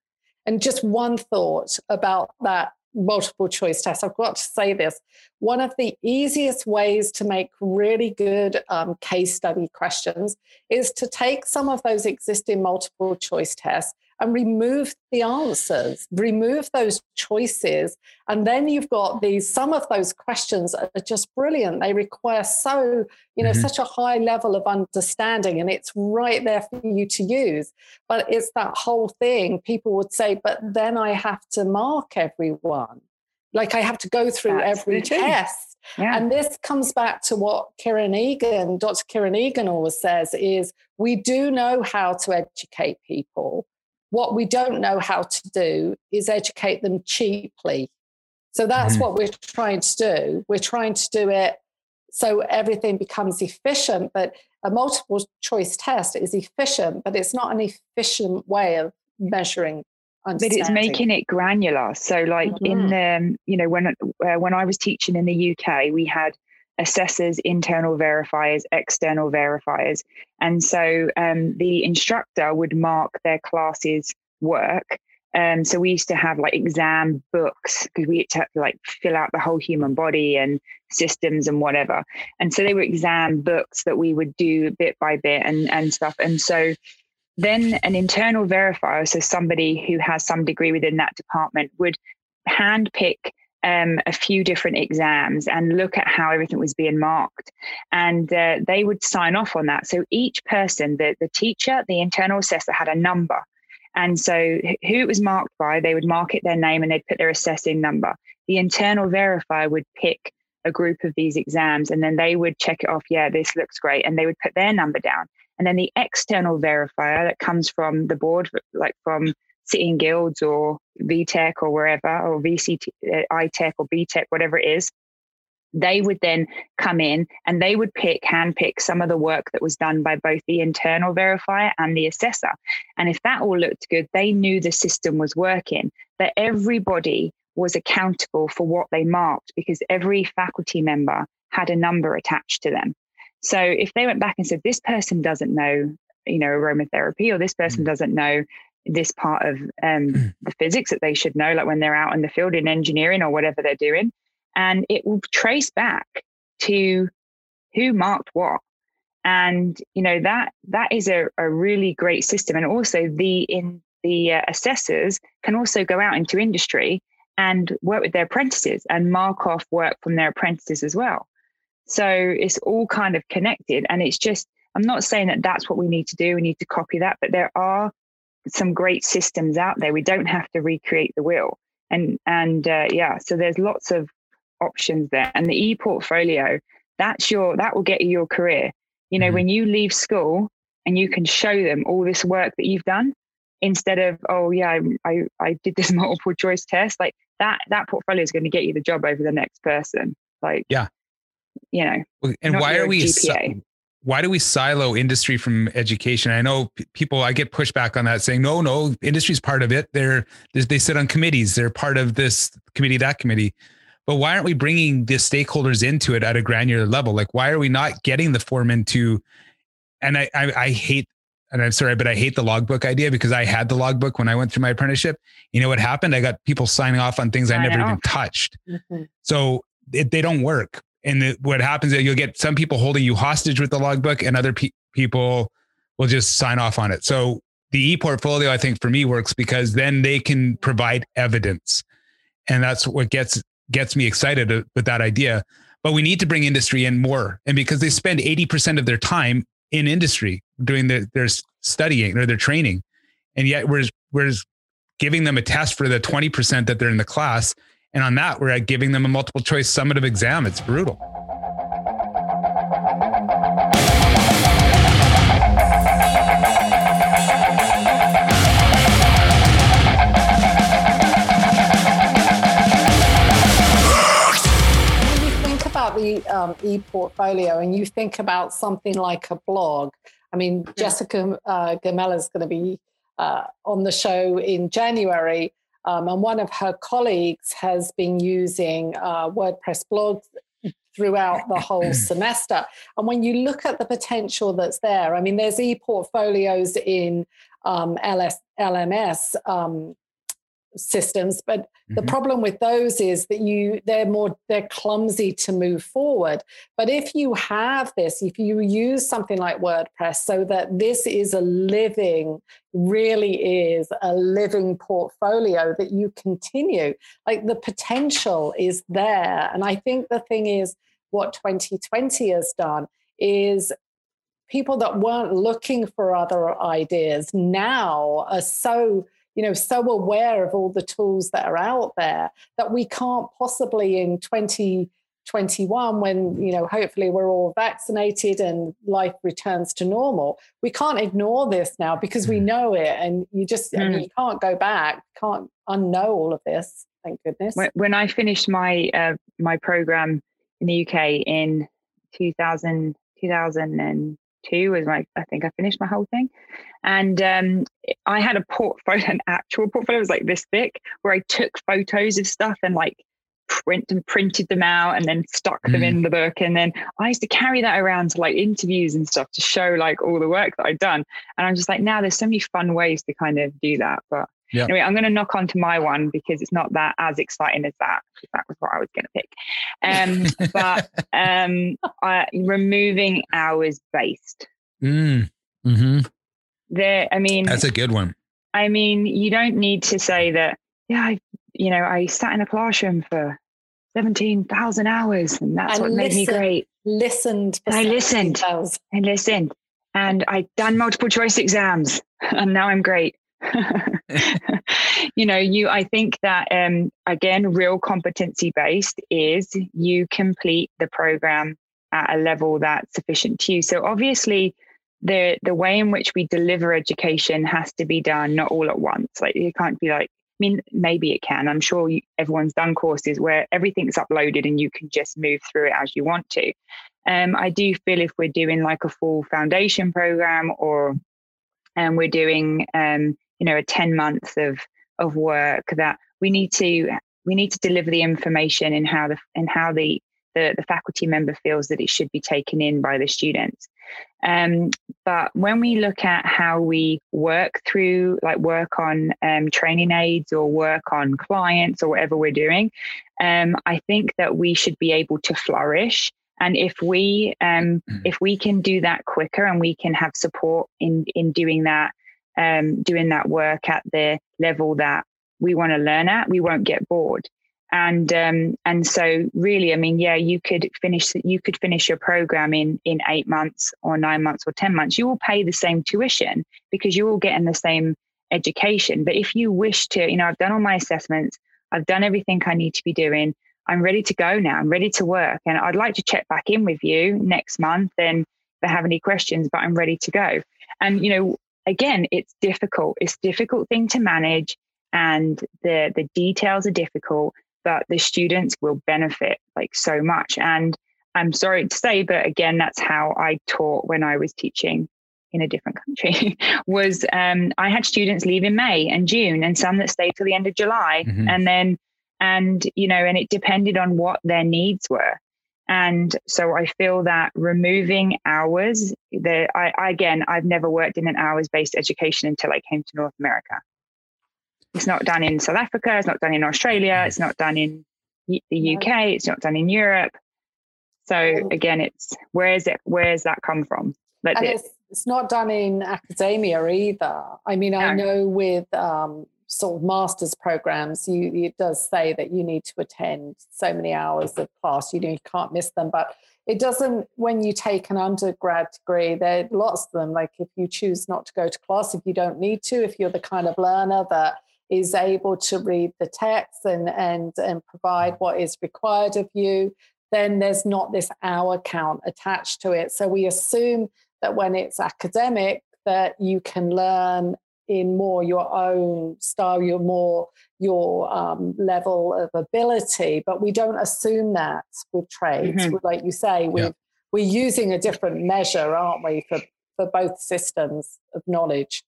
And just one thought about that multiple choice test. I've got to say this. One of the easiest ways to make really good um, case study questions is to take some of those existing multiple choice tests and remove the answers, remove those choices. And then you've got these, some of those questions are just brilliant. They require so, you know, mm-hmm. such a high level of understanding and it's right there for you to use. But it's that whole thing. People would say, but then I have to mark everyone. Like I have to go through That's every test. Yeah. And this comes back to what Kieran Egan, Dr. Kieran Egan always says is we do know how to educate people what we don't know how to do is educate them cheaply. So that's mm. what we're trying to do. We're trying to do it so everything becomes efficient, but a multiple choice test is efficient, but it's not an efficient way of measuring but it's making it granular so like mm-hmm. in the you know when uh, when i was teaching in the uk we had assessors, internal verifiers, external verifiers. And so um, the instructor would mark their class's work. Um, so we used to have like exam books because we had to like fill out the whole human body and systems and whatever. And so they were exam books that we would do bit by bit and, and stuff. And so then an internal verifier, so somebody who has some degree within that department, would handpick um, a few different exams and look at how everything was being marked. And uh, they would sign off on that. So each person, the, the teacher, the internal assessor, had a number. And so who it was marked by, they would mark it their name and they'd put their assessing number. The internal verifier would pick a group of these exams and then they would check it off. Yeah, this looks great. And they would put their number down. And then the external verifier that comes from the board, like from City and Guilds or VTech or wherever, or VTCT, uh, ITEC or BTEC, whatever it is, they would then come in and they would pick, handpick some of the work that was done by both the internal verifier and the assessor. And if that all looked good, they knew the system was working, that everybody was accountable for what they marked because every faculty member had a number attached to them. So if they went back and said, this person doesn't know, you know, aromatherapy, or this person mm. doesn't know this part of um, hmm. the physics that they should know, like when they're out in the field in engineering or whatever they're doing. And it will trace back to who marked what. And you know that that is a, a really great system. And also the in the uh, assessors can also go out into industry and work with their apprentices and mark off work from their apprentices as well. So it's all kind of connected. And it's just I'm not saying that that's what we need to do. We need to copy that, but there are some great systems out there. We don't have to recreate the wheel. And and uh, yeah, so there's lots of options there. And the e-portfolio, that's your that will get you your career. You know, mm-hmm. when you leave school and you can show them all this work that you've done instead of oh yeah I, I, I did this *laughs* multiple choice test like that that portfolio is going to get you the job over the next person like yeah you know and why are we GPA why do we silo industry from education? I know p- people, I get pushback on that saying, no, no, industry's part of it. They're, they sit on committees. They're part of this committee, that committee. But why aren't we bringing the stakeholders into it at a granular level? Like, why are we not getting the foreman to, and I, I, I hate, and I'm sorry, but I hate the logbook idea because I had the logbook when I went through my apprenticeship. You know what happened? I got people signing off on things I, I never know. even touched. Mm-hmm. So it, they don't work and the, what happens is you'll get some people holding you hostage with the logbook and other pe- people will just sign off on it so the e-portfolio, I think for me works because then they can provide evidence. And that's what gets gets me excited with that idea. But we need to bring industry in more. And because they spend 80% of their time in industry doing their, their studying or their training. And yet we're, we're giving them a test for the 20% that they're in the class. And on that, we're at giving them a multiple choice summative exam. It's brutal. When you think about the um, e-portfolio and you think about something like a blog, I mean, mm. Jessica uh, Gamella is going to be uh, on the show in January, um, and one of her colleagues has been using uh, WordPress blogs throughout the whole *clears throat* semester. And when you look at the potential that's there, I mean, there's e-portfolios in um, LS, LMS um, systems but mm-hmm. the problem with those is that you they're more they're clumsy to move forward but if you have this if you use something like wordpress so that this is a living really is a living portfolio that you continue like the potential is there and i think the thing is what 2020 has done is people that weren't looking for other ideas now are so you know so aware of all the tools that are out there that we can't possibly in 2021 when you know hopefully we're all vaccinated and life returns to normal we can't ignore this now because we mm. know it and you just mm. I mean, mm. you can't go back can't unknow all of this thank goodness when i finished my uh, my program in the uk in 2000 2000 and two was my I think I finished my whole thing. And um, I had a portfolio, *laughs* an actual portfolio was like this thick, where I took photos of stuff and like print and printed them out and then stuck them mm. in the book. And then I used to carry that around to like interviews and stuff to show like all the work that I'd done. And I'm just like, now there's so many fun ways to kind of do that. But yeah. Anyway, I'm going to knock on to my one because it's not that as exciting as that. That was what I was going to pick. Um, *laughs* but um, uh, removing hours based. Mm. Mm-hmm. There, I mean, that's a good one. I mean, you don't need to say that. Yeah, I, you know, I sat in a classroom for seventeen thousand hours, and that's what made me great. Listened. I listened. I listened, and I done multiple choice exams, *laughs* and now I'm great. *laughs* *laughs* you know, you I think that um again, real competency based is you complete the program at a level that's sufficient to you. So obviously the the way in which we deliver education has to be done not all at once. Like it can't be like I mean, maybe it can. I'm sure you, everyone's done courses where everything's uploaded and you can just move through it as you want to. Um, I do feel if we're doing like a full foundation program or and um, we're doing um, you know a 10 months of of work that we need to we need to deliver the information in how the in how the the, the faculty member feels that it should be taken in by the students um, but when we look at how we work through like work on um, training aids or work on clients or whatever we're doing um, i think that we should be able to flourish and if we um, mm-hmm. if we can do that quicker and we can have support in in doing that um, doing that work at the level that we want to learn at, we won't get bored. And um, and so really, I mean, yeah, you could finish you could finish your program in in eight months or nine months or ten months. You will pay the same tuition because you're all getting the same education. But if you wish to, you know, I've done all my assessments, I've done everything I need to be doing. I'm ready to go now. I'm ready to work, and I'd like to check back in with you next month and if I have any questions. But I'm ready to go. And you know, again, it's difficult. It's difficult thing to manage and the the details are difficult, but the students will benefit like so much. And I'm sorry to say, but again, that's how I taught when I was teaching in a different country *laughs* was um, I had students leave in May and June and some that stayed till the end of July. Mm-hmm. And then and you know, and it depended on what their needs were. And so I feel that removing hours, the I, I again, I've never worked in an hours based education until I came to North America. It's not done in South Africa. It's not done in Australia. It's not done in the UK. It's not done in Europe. So again, it's where is it? Where does that come from? But it's it's not done in academia either. I mean, I know with um, sort of master's programs, you it does say that you need to attend so many hours of class. You know, you can't miss them, but it doesn't when you take an undergrad degree there are lots of them like if you choose not to go to class if you don't need to if you're the kind of learner that is able to read the text and and and provide mm. what is required of you then there's not this hour count attached to it so we assume that when it's academic that you can learn in more your own style, your more your um, level of ability. But we don't assume that with trades. Mm-hmm. Like you say, we yeah. we're using a different measure, aren't we, for for both systems of knowledge.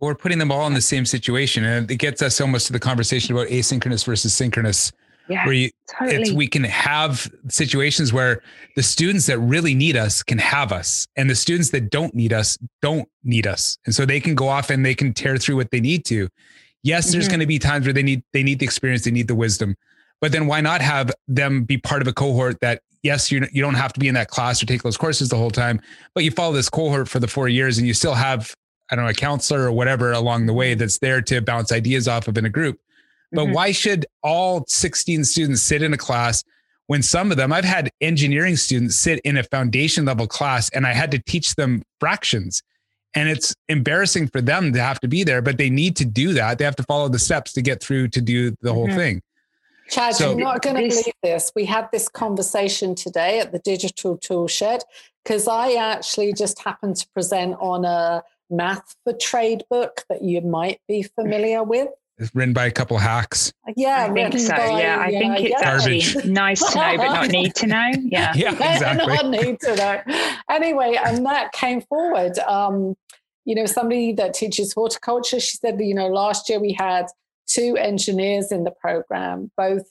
We're putting them all in the same situation, and it gets us almost to the conversation about asynchronous versus synchronous yeah, where you, totally. it's, we can have situations where the students that really need us can have us and the students that don't need us don't need us. And so they can go off and they can tear through what they need to. Yes, mm-hmm. there's going to be times where they need, they need the experience, they need the wisdom, but then why not have them be part of a cohort that yes, you you don't have to be in that class or take those courses the whole time, but you follow this cohort for the four years and you still have, I don't know, a counselor or whatever along the way that's there to bounce ideas off of in a group. But mm-hmm. why should all 16 students sit in a class when some of them, I've had engineering students sit in a foundation level class and I had to teach them fractions. And it's embarrassing for them to have to be there, but they need to do that. They have to follow the steps to get through to do the whole mm-hmm. thing. Chad, so, you're not going to believe this. We had this conversation today at the Digital Tool Shed because I actually just happened to present on a math for trade book that you might be familiar with. It's written by a couple hacks. Yeah, I think so. By, yeah, I think it's garbage. actually *laughs* nice to know, but not *laughs* need to know. Yeah, *laughs* yeah, exactly. not need to know. Anyway, and that came forward. Um, you know, somebody that teaches horticulture, she said, that you know, last year we had two engineers in the program, both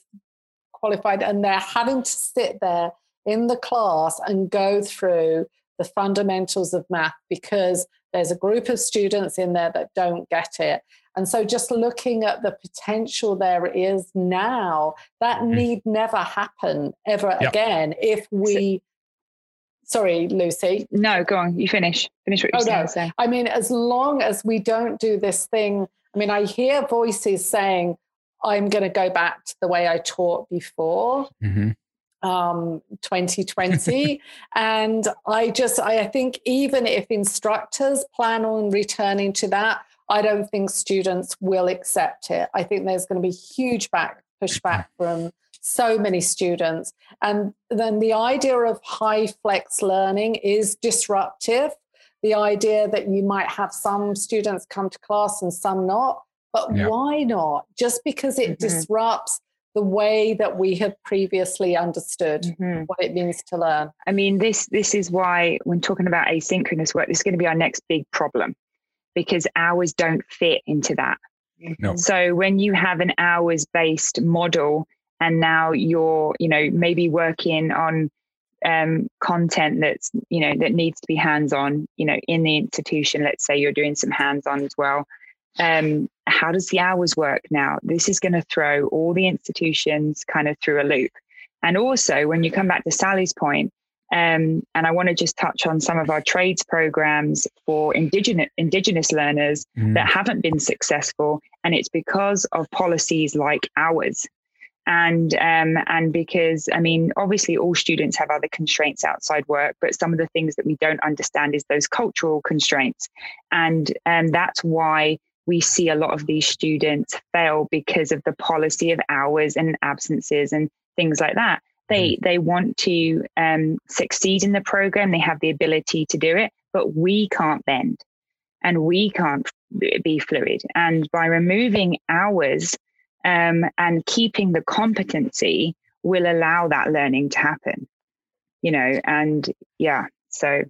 qualified, and they're having to sit there in the class and go through the fundamentals of math because there's a group of students in there that don't get it. And so just looking at the potential there is now, that mm-hmm. need never happen ever yep. again if we sorry, Lucy. No, go on. You finish. Finish what you're oh, saying. No. I mean, as long as we don't do this thing, I mean, I hear voices saying, I'm going to go back to the way I taught before. Mm-hmm um, 2020. *laughs* and I just, I think even if instructors plan on returning to that, I don't think students will accept it. I think there's going to be huge back pushback from so many students. And then the idea of high flex learning is disruptive. The idea that you might have some students come to class and some not, but yeah. why not? Just because it mm-hmm. disrupts the way that we have previously understood mm-hmm. what it means to learn. I mean, this this is why when talking about asynchronous work, this is going to be our next big problem because hours don't fit into that. No. So when you have an hours based model and now you're, you know, maybe working on um, content that's, you know, that needs to be hands on, you know, in the institution, let's say you're doing some hands on as well um, how does the hours work now? This is going to throw all the institutions kind of through a loop. And also, when you come back to Sally's point, um, and I want to just touch on some of our trades programs for indigenous indigenous learners mm. that haven't been successful, and it's because of policies like ours, and um, and because I mean, obviously, all students have other constraints outside work, but some of the things that we don't understand is those cultural constraints, and and um, that's why we see a lot of these students fail because of the policy of hours and absences and things like that. They mm. they want to um, succeed in the program. They have the ability to do it, but we can't bend, and we can't be fluid. And by removing hours um, and keeping the competency, will allow that learning to happen. You know, and yeah, so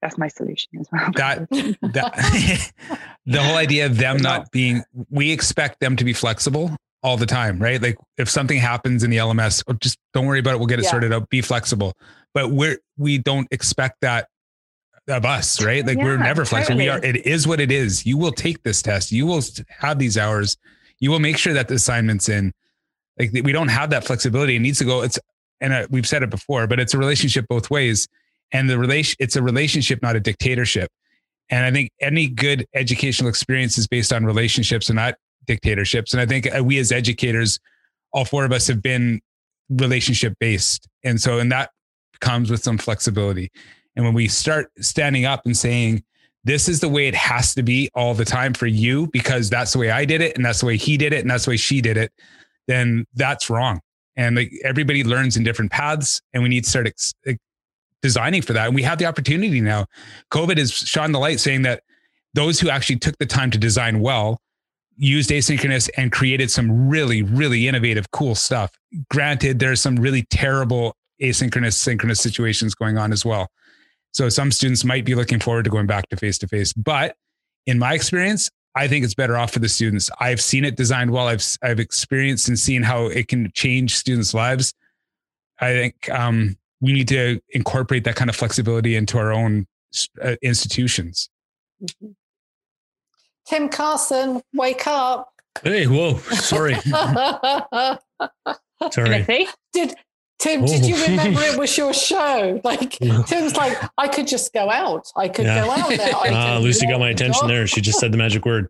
that's my solution as well. That, *laughs* that *laughs* the whole idea of them not being, we expect them to be flexible all the time, right? Like if something happens in the LMS, oh, just don't worry about it. We'll get it yeah. sorted out. Be flexible. But we're we don't expect that of us, right? Like yeah, we're never flexible. Totally. We are. It is what it is. You will take this test. You will have these hours. You will make sure that the assignment's in. Like we don't have that flexibility. It needs to go. It's and uh, we've said it before, but it's a relationship both ways. and the relation it's a relationship, not a dictatorship. And I think any good educational experience is based on relationships and not dictatorships. And I think uh, we as educators, all four of us have been relationship based. And so, and that comes with some flexibility. And when we start standing up and saying, this is the way it has to be all the time for you because that's the way I did it and that's the way he did it and that's the way she did it, then that's wrong. And like everybody learns in different paths and we need to start ex- designing for that. And we have the opportunity now. COVID has shone the light saying that those who actually took the time to design well used asynchronous and created some really, really innovative, cool stuff. Granted, there's some really terrible asynchronous, synchronous situations going on as well. So some students might be looking forward to going back to face to face. But in my experience, I think it's better off for the students. I've seen it designed well. I've I've experienced and seen how it can change students' lives. I think um, we need to incorporate that kind of flexibility into our own uh, institutions. Mm-hmm. Tim Carson, wake up! Hey, whoa! Sorry. *laughs* Sorry. Did Tim, oh. did you remember it *laughs* was your show? Like Tim's like, I could just go out. I could yeah. go out there. *laughs* Ah, Lucy got my attention there. She just said the magic word.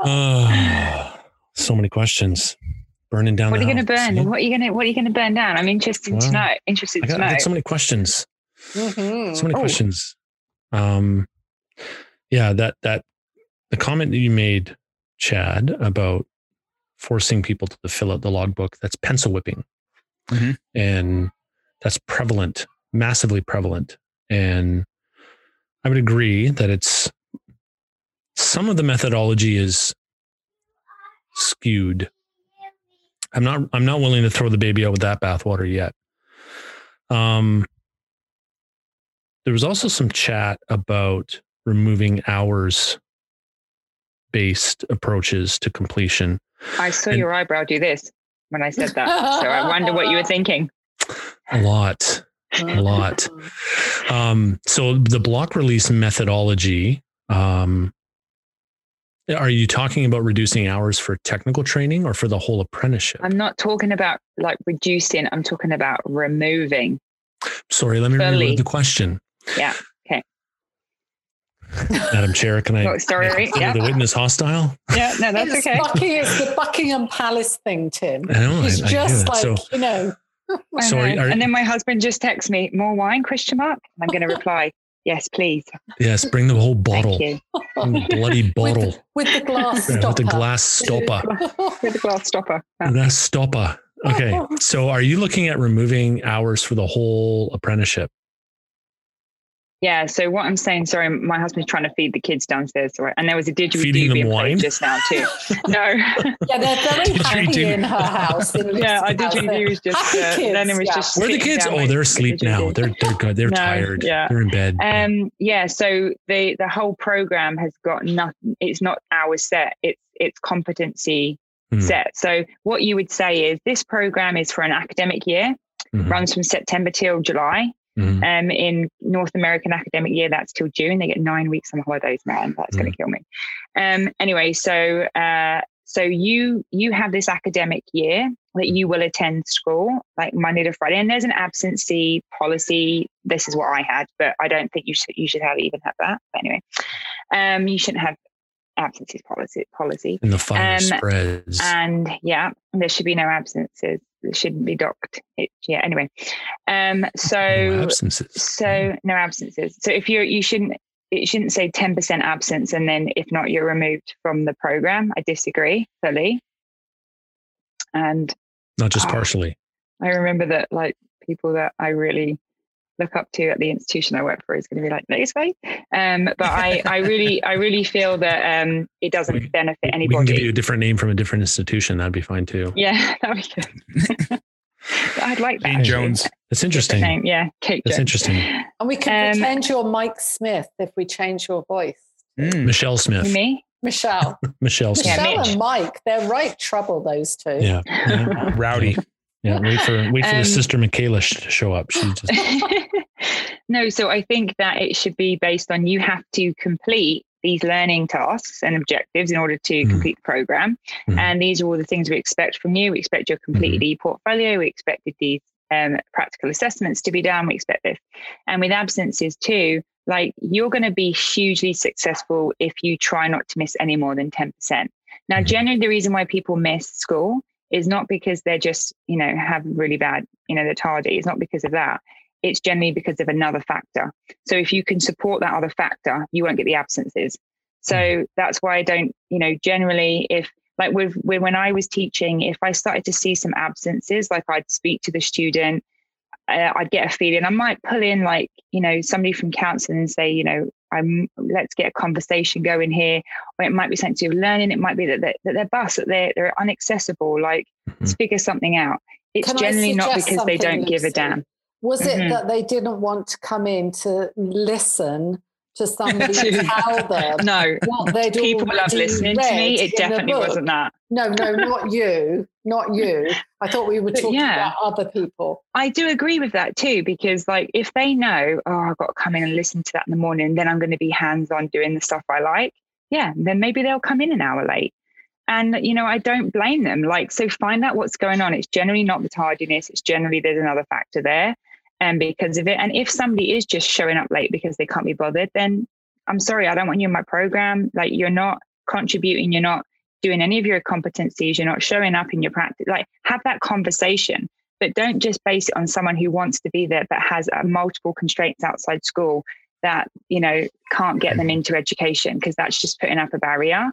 oh, *sighs* so many questions. Burning down. What are you going to burn? Yeah. What are you going to What are you going to burn down? I'm interested well, to know. Interested I got, to know. I got so many questions. Mm-hmm. So many oh. questions. Um, yeah, that that the comment that you made, Chad, about forcing people to fill out the logbook. That's pencil whipping. Mm-hmm. And that's prevalent, massively prevalent. And I would agree that it's some of the methodology is skewed. I'm not I'm not willing to throw the baby out with that bathwater yet. Um there was also some chat about removing hours based approaches to completion. I saw and, your eyebrow do this when I said that. so I wonder what you were thinking. A lot. A lot. Um, so the block release methodology, um, are you talking about reducing hours for technical training or for the whole apprenticeship? I'm not talking about like reducing, I'm talking about removing. Sorry, let me repeat the question. Yeah. Madam Chair, can I? Oh, sorry, yeah. The witness hostile. Yeah, no, that's it's okay. Buckingham, it's the Buckingham Palace thing, Tim. I know. It's I, just I like so, you know. Sorry, know. and then my husband just texts me, "More wine?" Question mark. I'm going to reply, "Yes, please." Yes, bring the whole bottle. bloody bottle with the, with the glass stopper. with the glass stopper. with the glass stopper. Yeah. Glass stopper. Okay, *laughs* so are you looking at removing hours for the whole apprenticeship? Yeah. So what I'm saying, sorry, my husband's trying to feed the kids downstairs, right? And there was a didgeridoo Feeding them wine just now too. *laughs* no. yeah, they're very happy in her house. In *laughs* yeah, I didgeridoo was just. Uh, kids, then it was yeah. just. Where are the kids? Oh, they're asleep now. They're they're good. They're *laughs* no, tired. Yeah. They're in bed. Um. Yeah. So the the whole program has got nothing. It's not hours set. It's it's competency mm. set. So what you would say is this program is for an academic year. Mm-hmm. Runs from September till July. Mm-hmm. Um, in North American academic year, that's till June. They get nine weeks on holidays, man. That's mm-hmm. going to kill me. Um, anyway, so uh, so you you have this academic year that you will attend school like Monday to Friday, and there's an absency policy. This is what I had, but I don't think you should you should have even have that. But anyway, um, you shouldn't have absences policy policy. And the fire um, spreads. And yeah, there should be no absences shouldn't be docked. It, yeah. Anyway, um, so no absences. So no absences. So if you're, you shouldn't. It shouldn't say ten percent absence, and then if not, you're removed from the program. I disagree fully. And not just partially. I remember that, like people that I really look up to at the institution I work for is going to be like this way. Um, but I, I really, *laughs* I really feel that um, it doesn't we, benefit anybody. We can give you a different name from a different institution. That'd be fine too. Yeah, *laughs* that'd be good. *laughs* I'd like that. Jane Jones. That's interesting. Name. Yeah, Kate. That's interesting. And we can um, pretend you're Mike Smith if we change your voice. Mm. Michelle Smith. Me. Michelle. Michelle Smith. Michelle and Mike, they're right trouble, those two. Yeah. yeah. Rowdy. Yeah, wait for wait for um, the sister Michaela to show up. She just *laughs* no, so I think that it should be based on you have to complete these learning tasks and objectives in order to mm complete the program. mm And these are all the things we expect from you. We expect you to complete mm-hmm. the portfolio. We expected these um, practical assessments to be done. We expect this. And with absences too, like you're going to be hugely successful if you try not to miss any more than 10%. Now, generally, the reason why people miss school is not because they're just, you know, have really bad, you know, they're tardy. It's not because of that. It's generally because of another factor. So if you can support that other factor, you won't get the absences. So mm-hmm. that's why I don't, you know, generally if like with, with when I was teaching, if I started to see some absences, like I'd speak to the student, uh, I'd get a feeling. I might pull in like you know somebody from counselling and say, you know, I'm let's get a conversation going here. Or it might be something to do with learning. It might be that they're, that they're bus, that they're they're inaccessible. Like mm-hmm. let's figure something out. It's Can generally not because they don't Lucy? give a damn. Was it mm-hmm. that they didn't want to come in to listen to somebody to *laughs* tell them no what they'd people love listening to me. It definitely wasn't that. No no not you not you. I thought we were talking yeah, about other people. I do agree with that too because like if they know oh i've got to come in and listen to that in the morning then i'm going to be hands on doing the stuff i like yeah then maybe they'll come in an hour late. And you know i don't blame them. Like so find out what's going on. It's generally not the tardiness. It's generally there's another factor there and because of it. And if somebody is just showing up late because they can't be bothered, then I'm sorry, I don't want you in my program. Like you're not contributing, you're not doing any of your competencies, you're not showing up in your practice. Like have that conversation, but don't just base it on someone who wants to be there but has uh, multiple constraints outside school that you know can't get them into education because that's just putting up a barrier.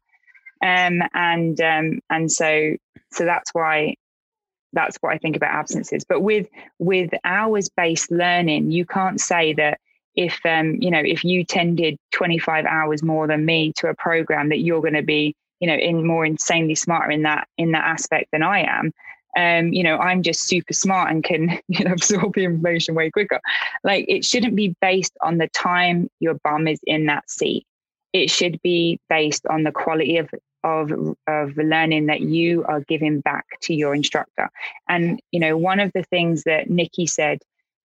Um, and um, and so so that's why that's what I think about absences. But with with hours based learning, you can't say that if um, you know if you tended 25 hours more than me to a program that you're going to be you know in more insanely smarter in that in that aspect than I am. Um, you know, I'm just super smart and can *laughs* you know absorb the information way quicker. Like it shouldn't be based on the time your bum is in that seat. It should be based on the quality of of of learning that you are giving back to your instructor. And you know, one of the things that Nikki said,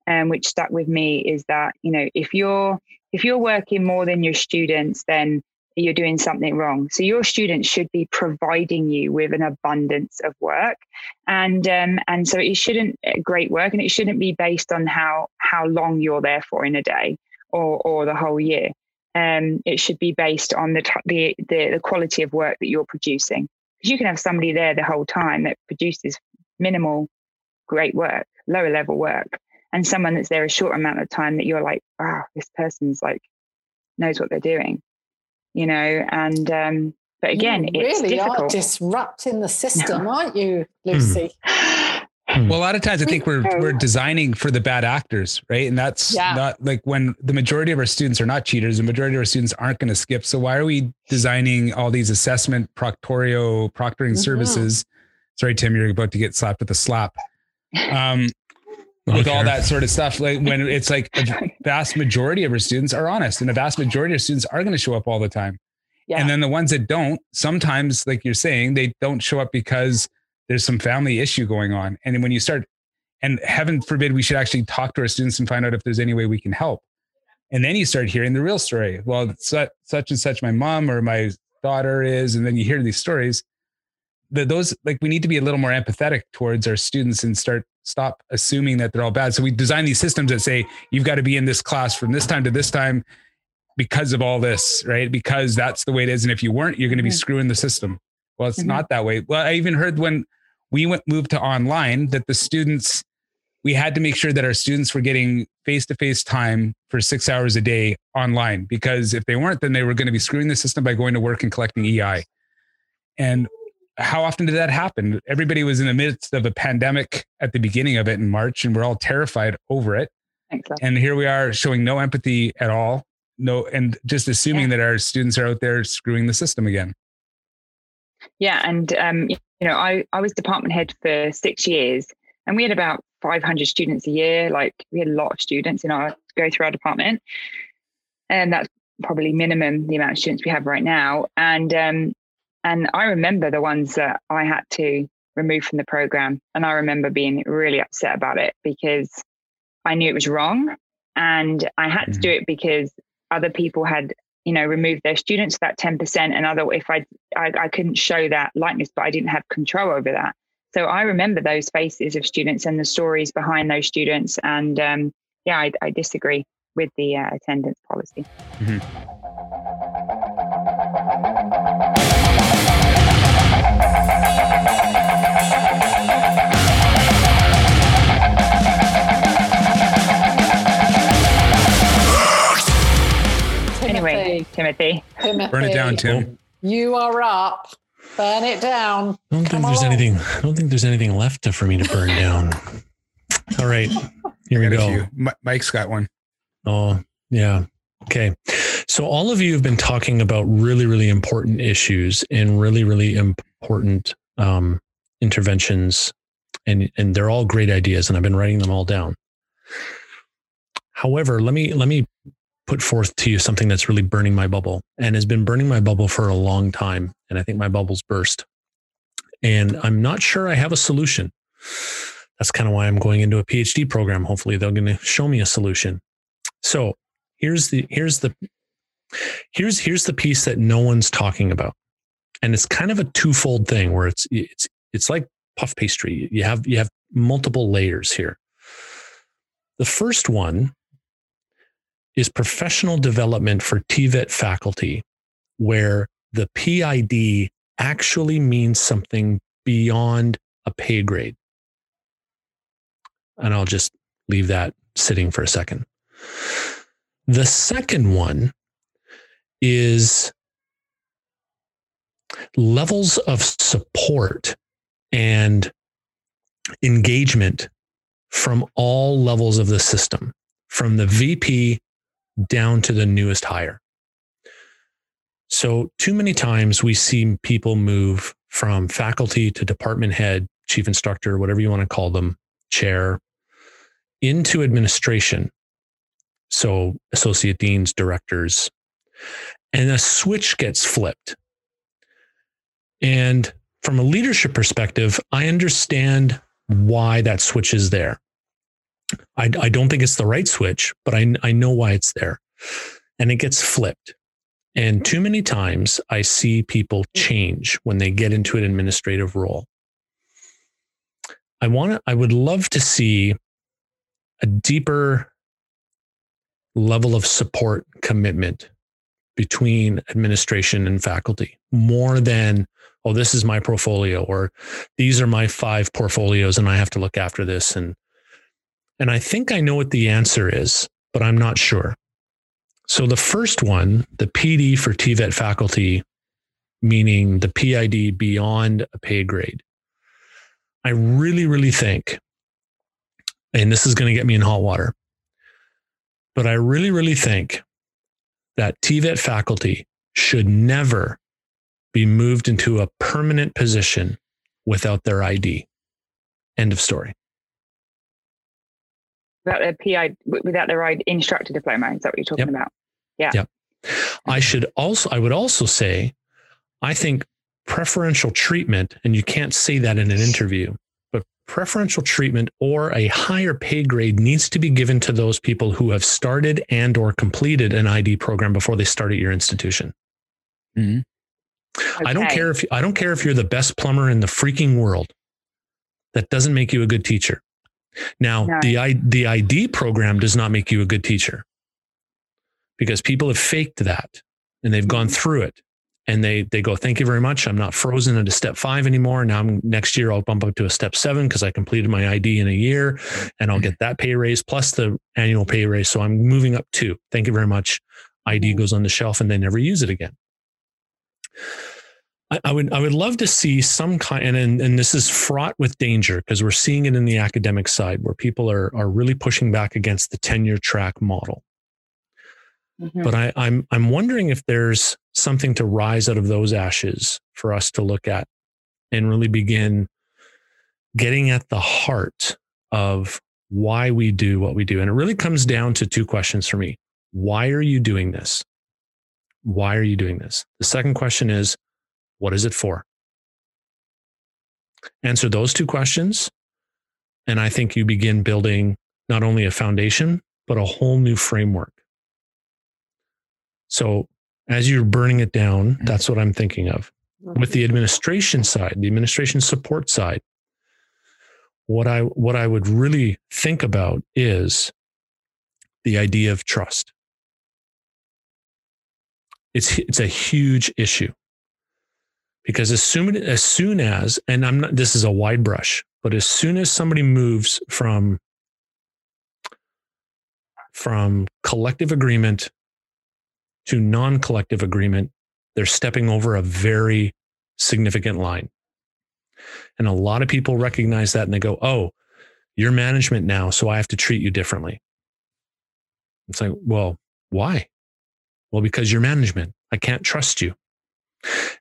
um, which stuck with me, is that you know, if you're if you're working more than your students, then you're doing something wrong. So your students should be providing you with an abundance of work, and um, and so it shouldn't uh, great work, and it shouldn't be based on how how long you're there for in a day or or the whole year um, it should be based on the, the, the the quality of work that you're producing. Because you can have somebody there the whole time that produces minimal, great work, lower level work, and someone that's there a short amount of time that you're like, wow, this person's like knows what they're doing, you know. And um, but again, you it's really difficult. are disrupting the system, *laughs* aren't you, Lucy? Hmm. Well, a lot of times I think we're we're designing for the bad actors, right? And that's yeah. not like when the majority of our students are not cheaters, the majority of our students aren't going to skip. So why are we designing all these assessment proctorio proctoring mm-hmm. services? Sorry, Tim, you're about to get slapped with a slap. Um, *laughs* with all that sort of stuff, like when *laughs* it's like a vast majority of our students are honest, and a vast majority of students are going to show up all the time. Yeah. And then the ones that don't, sometimes, like you're saying, they don't show up because there's some family issue going on. And when you start, and heaven forbid, we should actually talk to our students and find out if there's any way we can help. And then you start hearing the real story. Well, such, such and such my mom or my daughter is, and then you hear these stories. That those like we need to be a little more empathetic towards our students and start stop assuming that they're all bad. So we design these systems that say you've got to be in this class from this time to this time because of all this, right? Because that's the way it is. And if you weren't, you're going to be mm-hmm. screwing the system. Well, it's mm-hmm. not that way. Well, I even heard when we went moved to online that the students we had to make sure that our students were getting face-to-face time for six hours a day online because if they weren't then they were going to be screwing the system by going to work and collecting ei and how often did that happen everybody was in the midst of a pandemic at the beginning of it in march and we're all terrified over it exactly. and here we are showing no empathy at all no and just assuming yeah. that our students are out there screwing the system again yeah, and um, you know, I I was department head for six years, and we had about 500 students a year. Like we had a lot of students in our go through our department, and that's probably minimum the amount of students we have right now. And um, and I remember the ones that I had to remove from the program, and I remember being really upset about it because I knew it was wrong, and I had to do mm-hmm. it because other people had you know remove their students that 10% and other if I, I i couldn't show that likeness but i didn't have control over that So I remember those faces of students and the stories behind those students. And um, yeah, I, I, disagree with the uh, attendance policy. Mm-hmm. Anyway, Timothy. Timothy. Burn it down, Tim. You are up. Burn it down. I don't Come think there's on. anything. I don't think there's anything left to, for me to burn down. *laughs* All right, here we go. Mike's got one. Oh yeah. Okay. So all of you have been talking about really, really important issues and really, really important um, interventions, and and they're all great ideas, and I've been writing them all down. However, let me let me put forth to you something that's really burning my bubble and has been burning my bubble for a long time. And I think my bubble's burst. And I'm not sure I have a solution. That's kind of why I'm going into a PhD program. Hopefully they're going to show me a solution. So here's the here's the here's here's the piece that no one's talking about. And it's kind of a twofold thing where it's it's it's like puff pastry. You have you have multiple layers here. The first one is professional development for TVET faculty, where the PID actually means something beyond a pay grade. And I'll just leave that sitting for a second. The second one is levels of support and engagement from all levels of the system, from the VP down to the newest hire. So, too many times we see people move from faculty to department head, chief instructor, whatever you want to call them, chair, into administration. So, associate deans, directors, and a switch gets flipped. And from a leadership perspective, I understand why that switch is there. I, I don't think it's the right switch, but I, I know why it's there. And it gets flipped. And too many times I see people change when they get into an administrative role. I want to, I would love to see a deeper level of support commitment between administration and faculty more than, oh, this is my portfolio or these are my five portfolios and I have to look after this. And and I think I know what the answer is, but I'm not sure. So the first one, the PD for TVET faculty, meaning the PID beyond a pay grade. I really, really think, and this is going to get me in hot water, but I really, really think that TVET faculty should never be moved into a permanent position without their ID. End of story without their PI, without their instructor diploma. Is that what you're talking yep. about? Yeah. Yep. I should also, I would also say, I think preferential treatment, and you can't say that in an interview, but preferential treatment or a higher pay grade needs to be given to those people who have started and or completed an ID program before they start at your institution. Mm-hmm. Okay. I don't care if I don't care if you're the best plumber in the freaking world. That doesn't make you a good teacher. Now, no. the the ID program does not make you a good teacher because people have faked that and they've gone mm-hmm. through it and they they go thank you very much i'm not frozen into step five anymore now I'm, next year i'll bump up to a step seven because i completed my id in a year and i'll mm-hmm. get that pay raise plus the annual pay raise so i'm moving up two thank you very much id mm-hmm. goes on the shelf and they never use it again I, I would I would love to see some kind and and this is fraught with danger because we're seeing it in the academic side where people are are really pushing back against the tenure track model. Mm-hmm. But I, I'm I'm wondering if there's something to rise out of those ashes for us to look at and really begin getting at the heart of why we do what we do. And it really comes down to two questions for me. Why are you doing this? Why are you doing this? The second question is, what is it for? Answer those two questions. And I think you begin building not only a foundation, but a whole new framework. So as you're burning it down, mm-hmm. that's what I'm thinking of. With the administration side, the administration support side, what I what I would really think about is the idea of trust. It's it's a huge issue because as soon as soon as and I'm not this is a wide brush, but as soon as somebody moves from from collective agreement to non-collective agreement, they're stepping over a very significant line. And a lot of people recognize that and they go, "Oh, you're management now, so I have to treat you differently." It's like, well, why? Well, because you're management. I can't trust you.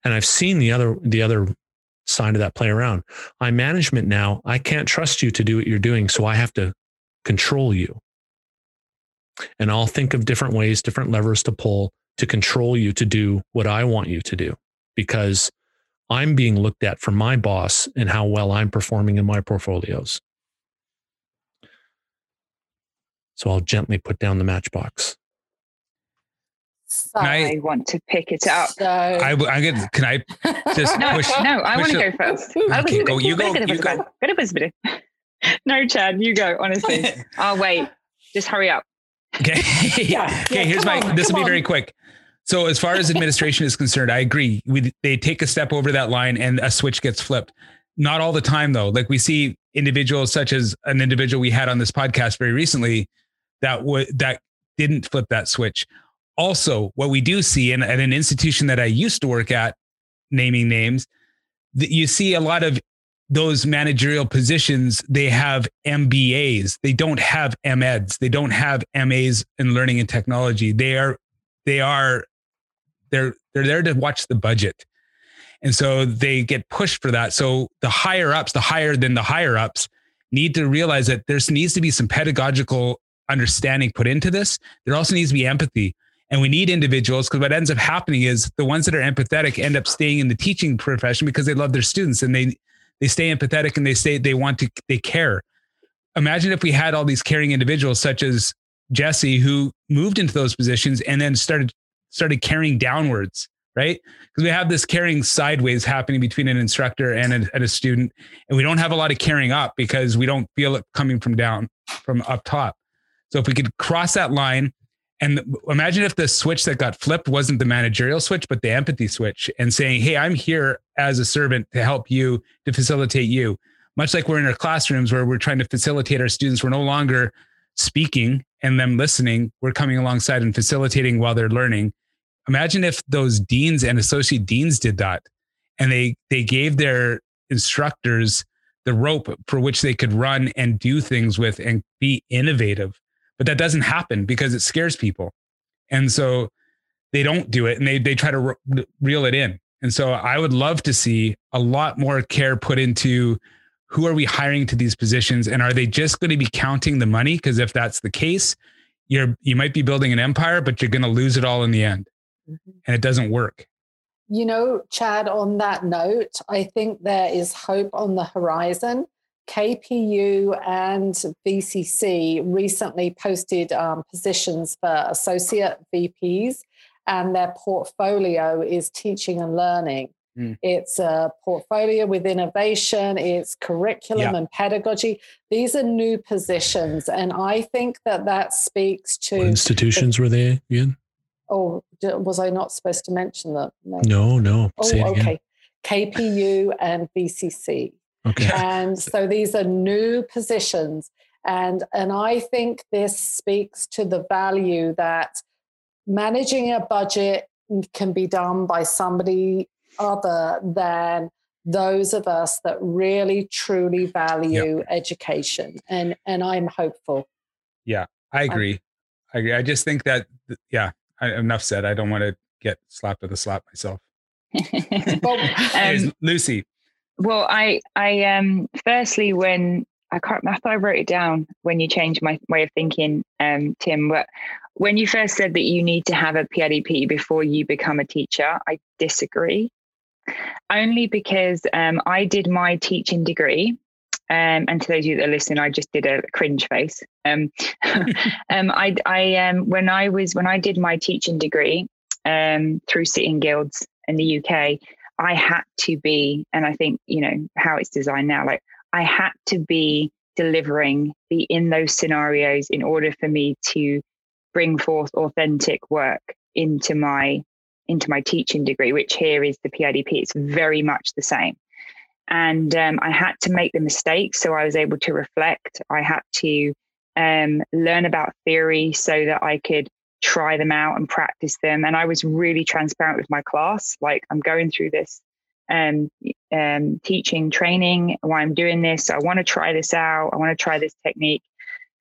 And I've seen the other the other side of that play around. I'm management now. I can't trust you to do what you're doing, so I have to control you. And I'll think of different ways, different levers to pull to control you to do what I want you to do because I'm being looked at from my boss and how well I'm performing in my portfolios. So I'll gently put down the matchbox. So, I, want to pick it up. So, I, I'm gonna. Can I just *laughs* No, push? no, I want to go first. Okay, go. You go. You go. *laughs* No, Chad, you go. Honestly, I'll *laughs* oh, wait. Just hurry up. Okay. Yeah, okay. yeah, here's my. on, this will come be very quick. So as far as administration is concerned, I agree. We they take a step over that line and a switch gets flipped. Not all the time though. Like we see individuals such as an individual we had on this podcast very recently that would that didn't flip that switch. Also, what we do see in, at an institution that I used to work at, naming names, that you see a lot of those managerial positions, they have MBAs. They don't have MEDs. They don't have MAs in learning and technology. They are, they are, they're they're there to watch the budget. And so they get pushed for that. So the higher ups, the higher than the higher ups, need to realize that there needs to be some pedagogical understanding put into this. There also needs to be empathy. And we need individuals because what ends up happening is the ones that are empathetic end up staying in the teaching profession because they love their students and they they stay empathetic and they say they want to they care. Imagine if we had all these caring individuals such as Jesse who moved into those positions and then started started caring downwards, right? Because we have this caring sideways happening between an instructor and a, and a student, and we don't have a lot of caring up because we don't feel it coming from down from up top. So if we could cross that line and imagine if the switch that got flipped wasn't the managerial switch, but the empathy switch and saying, Hey, I'm here as a servant to help you, to facilitate you. Much like we're in our classrooms where we're trying to facilitate our students, we're no longer speaking and them listening. We're coming alongside and facilitating while they're learning. Imagine if those deans and associate deans did that and they they gave their instructors the rope for which they could run and do things with and be innovative but that doesn't happen because it scares people. And so they don't do it and they they try to re- reel it in. And so i would love to see a lot more care put into who are we hiring to these positions and are they just going to be counting the money? Because if that's the case you're you might be building an empire but you're going to lose it all in the end. Mm-hmm. And it doesn't work. You know, Chad, on that note, I think there is hope on the horizon. KPU and VCC recently posted um, positions for associate VPs, and their portfolio is teaching and learning. Mm. It's a portfolio with innovation, it's curriculum Yeah. and pedagogy. These are new positions, and I think that that speaks What to. institutions were they again? Oh, was I not supposed to mention that? No. No, no. Oh, it again. okay. KPU and VCC. Okay. *laughs* And so these are new positions. And, and I think this speaks to the value that managing a budget can be done by somebody other than those of us that really truly value education. And, and I'm hopeful. Yeah i agree i agree i just think that yeah I, enough said i don't want to get slapped with a slap myself *laughs* Anyways, um, lucy well, I, I, um, firstly, when I can't, I thought I wrote it down when you changed my way of thinking, um, Tim, but when you first said that you need to have a PIDP before you become a teacher, I disagree. Only because um, I did my teaching degree. Um, and to those of you that are listening, I just did a cringe face. Um, *laughs* um, I, I, um, when I was when I did my teaching degree um, through City and Guilds in the UK, I had to be, and I think you know how it's designed now. Like I had to be delivering, be in those scenarios in order for me to bring forth authentic work into my into my teaching degree, which here is the PIDP. It's very much the same. And um, I had to make the mistakes so I was able to reflect. I had to um, learn about theory so that I could try them out and practice them. And I was really transparent with my class. Like, I'm going through this um, um, teaching training, why I'm doing this. I want to try this out. I want to try this technique.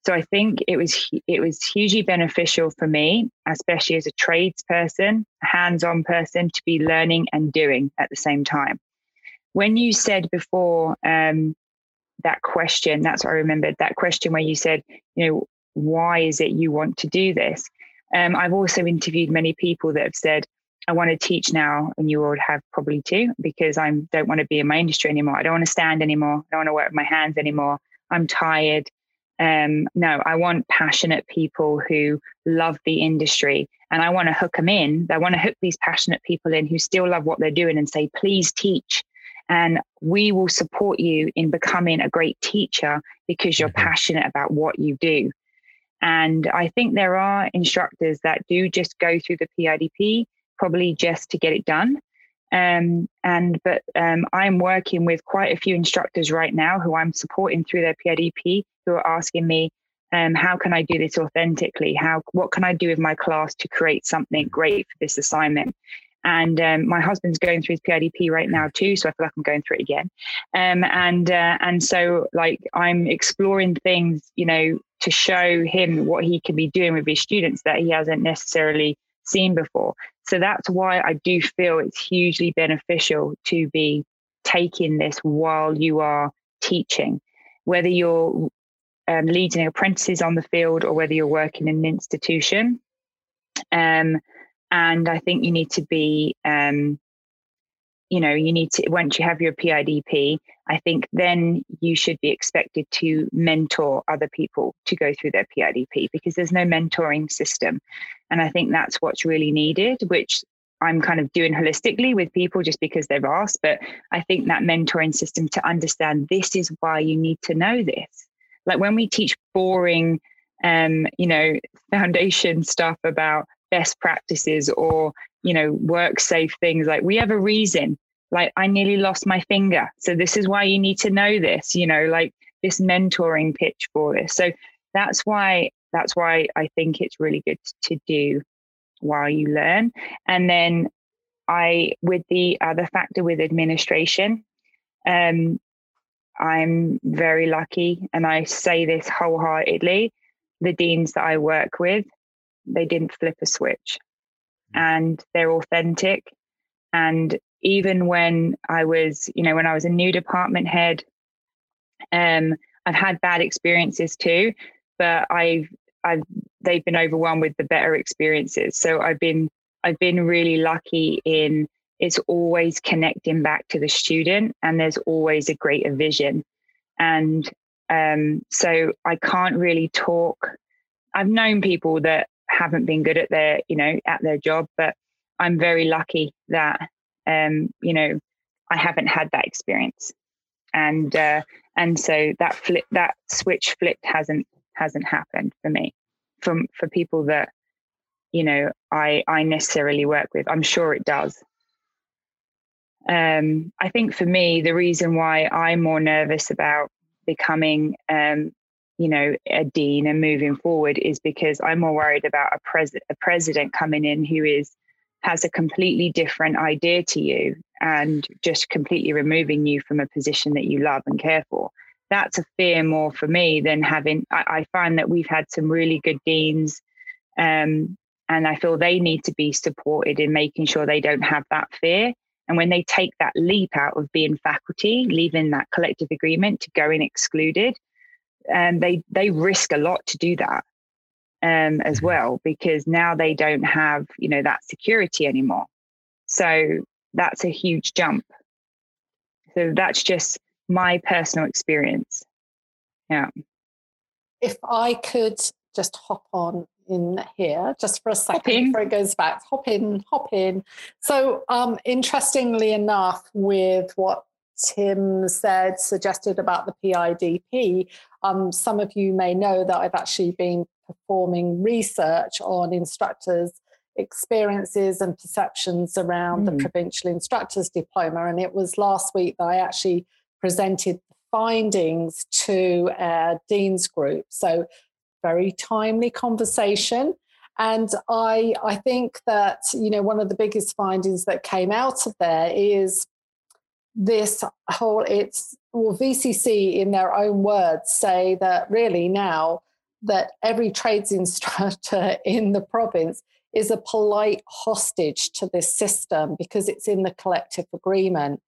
So I think it was it was hugely beneficial for me, especially as a tradesperson, a hands-on person, to be learning and doing at the same time. When you said before um, that question, that's what I remembered. That question where you said, you know, why is it you want to do this? Um, I've also interviewed many people that have said, I want to teach now, and you all have probably too, because I don't want to be in my industry anymore. I don't want to stand anymore. I don't want to work with my hands anymore. I'm tired. Um, no, I want passionate people who love the industry and I want to hook them in. I want to hook these passionate people in who still love what they're doing and say, please teach. And we will support you in becoming a great teacher because you're mm-hmm. passionate about what you do. And I think there are instructors that do just go through the PIDP probably just to get it done. Um, and but um, I'm working with quite a few instructors right now who I'm supporting through their PIDP who are asking me, um, how can I do this authentically? How what can I do with my class to create something great for this assignment? And um, my husband's going through his PIDP right now too, so I feel like I'm going through it again. Um, and uh, and so like I'm exploring things, you know, to show him what he can be doing with his students that he hasn't necessarily seen before. So that's why I do feel it's hugely beneficial to be taking this while you are teaching, whether you're um, leading apprentices on the field or whether you're working in an institution. Um, and I think you need to be, um, you know, you need to, once you have your PIDP, I think then you should be expected to mentor other people to go through their PIDP because there's no mentoring system. And I think that's what's really needed, which I'm kind of doing holistically with people just because they've asked. But I think that mentoring system to understand this is why you need to know this. Like when we teach boring, um, you know, *laughs* foundation stuff about best practices or, you know, work safe things, like we have a reason like I nearly lost my finger. So this is why you need to know this, you know, like this mentoring pitch for this. So that's why that's why I think it's really good to do while you learn. And then I with the other factor with administration, um, I'm very lucky and I say this wholeheartedly. The deans that I work with, they didn't flip a switch and they're authentic and even when I was, you know, when I was a new department head, um, I've had bad experiences too, but I've I've they've been overwhelmed with the better experiences. So I've been I've been really lucky in it's always connecting back to the student and there's always a greater vision. And um, so I can't really talk. I've known people that haven't been good at their, you know, at their job, but I'm very lucky that um, you know, I haven't had that experience, and uh, and so that flip, that switch flipped hasn't hasn't happened for me. From for people that you know I I necessarily work with, I'm sure it does. Um, I think for me, the reason why I'm more nervous about becoming um, you know a dean and moving forward is because I'm more worried about a pres a president coming in who is has a completely different idea to you and just completely removing you from a position that you love and care for. That's a fear more for me than having. I, I find that we've had some really good deans, um, and I feel they need to be supported in making sure they don't have that fear. And when they take that leap out of being faculty, leaving that collective agreement to going excluded, and um, they they risk a lot to do that um, as mm-hmm. well because now they don't have you know that security anymore. So that's a huge jump. So that's just my personal experience. Yeah. If i could just hop on in here just for a second before it goes back. Hop in hop in. So um interestingly enough with what Tim said, suggested about the PIDP, um, some of you may know that I've actually been performing research on instructors' experiences and perceptions around mm. the hmm. provincial instructors diploma. And it was last week that I actually presented the findings to a dean's group. So, very timely conversation. And I, I think that, you know, one of the biggest findings that came out of there is this whole, it's, well, VCC in their own words say that really now that every trades instructor *laughs* in the province is a polite hostage to this system because it's in the collective agreement.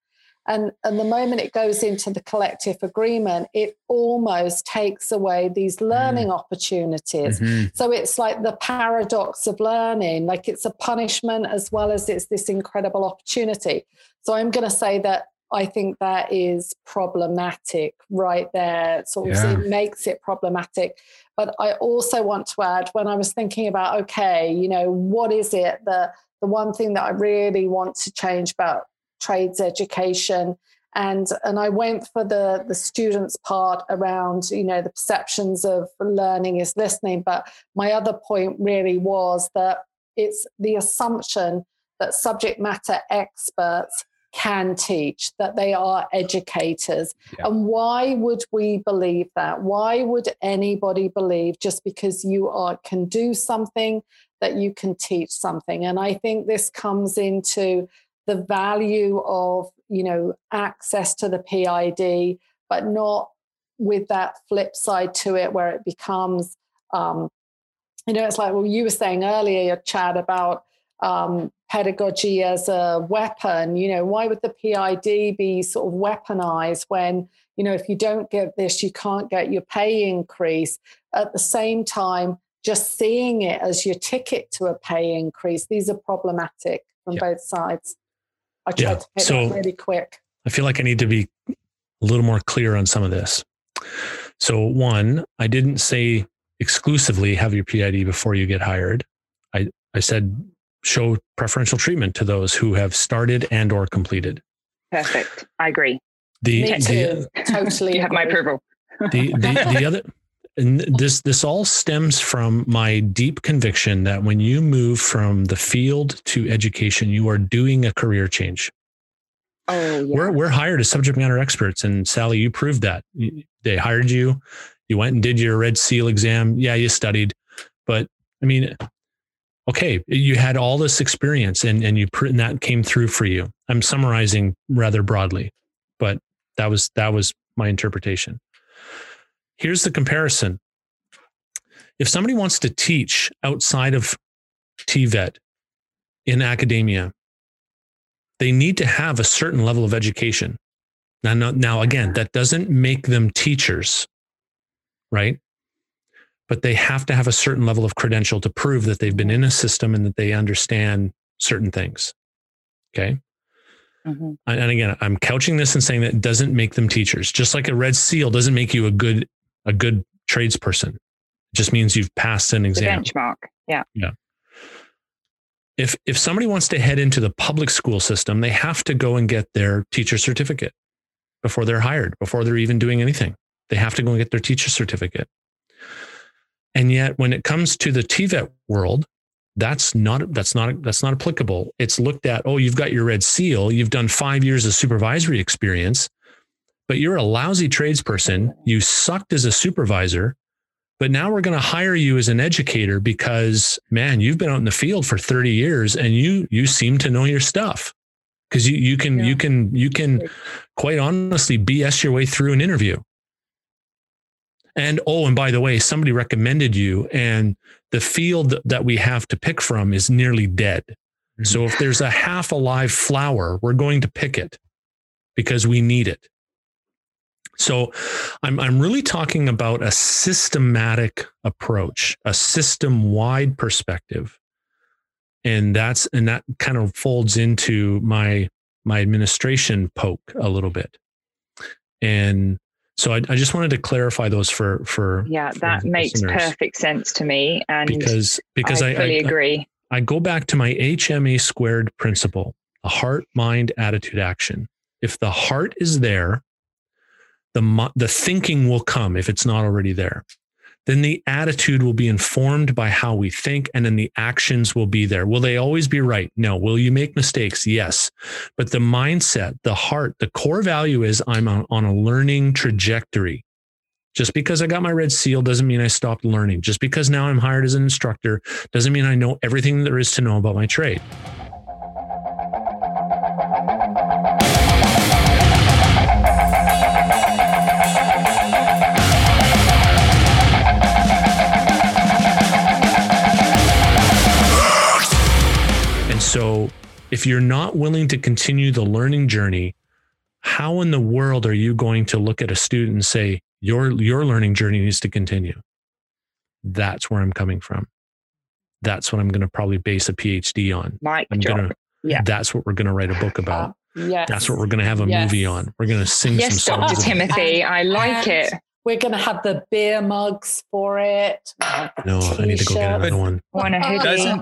And, and the moment it goes into the collective agreement, it almost takes away these learning mm. opportunities. Mm-hmm. So it's like the paradox of learning, like it's a punishment as well as it's this incredible opportunity. So I'm going to say that I think that is problematic right there. Sort of yeah. it makes it problematic. But I also want to add when I was thinking about, okay, you know, what is it that the one thing that I really want to change about trades education and and I went for the the students part around you know the perceptions of learning is listening but my other point really was that it's the assumption that subject matter experts can teach that they are educators. Yeah. and why would we believe that? Why would anybody believe just because you are can do something that you can teach something? And i think this comes into the value of you know access to the PID, but not with that flip side to it where it becomes um, you know it's like well you were saying earlier your chad about um, pedagogy as a weapon you know why would the pid be sort of weaponized when you know if you don't get this you can't get your pay increase at the same time just seeing it as your ticket to a pay increase these are problematic from both sides I tried yeah. to make so that really quick. I feel like I need to be a little more clear on some of this. So, one, I didn't say exclusively have your PID before you get hired. I, I said show preferential treatment to those who have started and or completed. Perfect. I agree. The, Me too. The, totally. have my approval. the, the, the *laughs* other and this this all stems from my deep conviction that when you move from the field to education, you are doing a career change. Oh, yeah. We're we're hired as subject matter experts, and Sally, you proved that. They hired you. You went and did your Red Seal exam. Yeah, you studied, but I mean, okay, you had all this experience, and and you and that came through for you. I'm summarizing rather broadly, but that was that was my interpretation. Here's the comparison. If somebody wants to teach outside of TVET in academia, they need to have a certain level of education. Now, now, again, that doesn't make them teachers, right? But they have to have a certain level of credential to prove that they've been in a system and that they understand certain things. Okay. Mm-hmm. And again, I'm couching this and saying that it doesn't make them teachers. Just like a red seal doesn't make you a good a good tradesperson. It just means you've passed an exam. The benchmark. Yeah. Yeah. If if somebody wants to head into the public school system, they have to go and get their teacher certificate before they're hired, before they're even doing anything. They have to go and get their teacher certificate. And yet when it comes to the TVET world, that's not that's not that's not applicable. It's looked at, oh, you've got your red seal, you've done 5 years of supervisory experience but you're a lousy tradesperson. You sucked as a supervisor, but now we're going to hire you as an educator because man, you've been out in the field for 30 years and you you seem to know your stuff. Because you you can yeah. you can you can quite honestly BS your way through an interview. And oh, and by the way, somebody recommended you, and the field that we have to pick from is nearly dead. Mm-hmm. So if there's a half alive flower, we're going to pick it because we need it. So I'm, I'm really talking about a systematic approach, a system wide perspective. And that's, and that kind of folds into my, my administration poke a little bit. And so I, I just wanted to clarify those for, for, yeah, that for makes listeners. perfect sense to me. And because, because I, I fully I, agree. I go back to my HMA squared principle, a heart, mind, attitude, action. if the heart is there, the the thinking will come if it's not already there. Then the attitude will be informed by how we think, and then the actions will be there. Will they always be right? No. Will you make mistakes? Yes. But the mindset, the heart, the core value is I'm on, a learning trajectory. Just because I got my red seal doesn't mean I stopped learning. Just because now I'm hired as an instructor doesn't mean I know everything there is to know about my trade. So if you're not willing to continue the learning journey, how in the world are you going to look at a student and say, your, your learning journey needs to continue? That's where I'm coming from. That's what I'm going to probably base a PhD on. My I'm job. gonna, yeah. That's what we're going to write a book about. Uh, yes. That's what we're going to have a Yes. movie on. We're going to sing Yes, some Dr. songs. Tim- about it. Timothy. I like And it. We're going to have the beer mugs for it. We'll have No, I need to go get another one. Want a hoodie?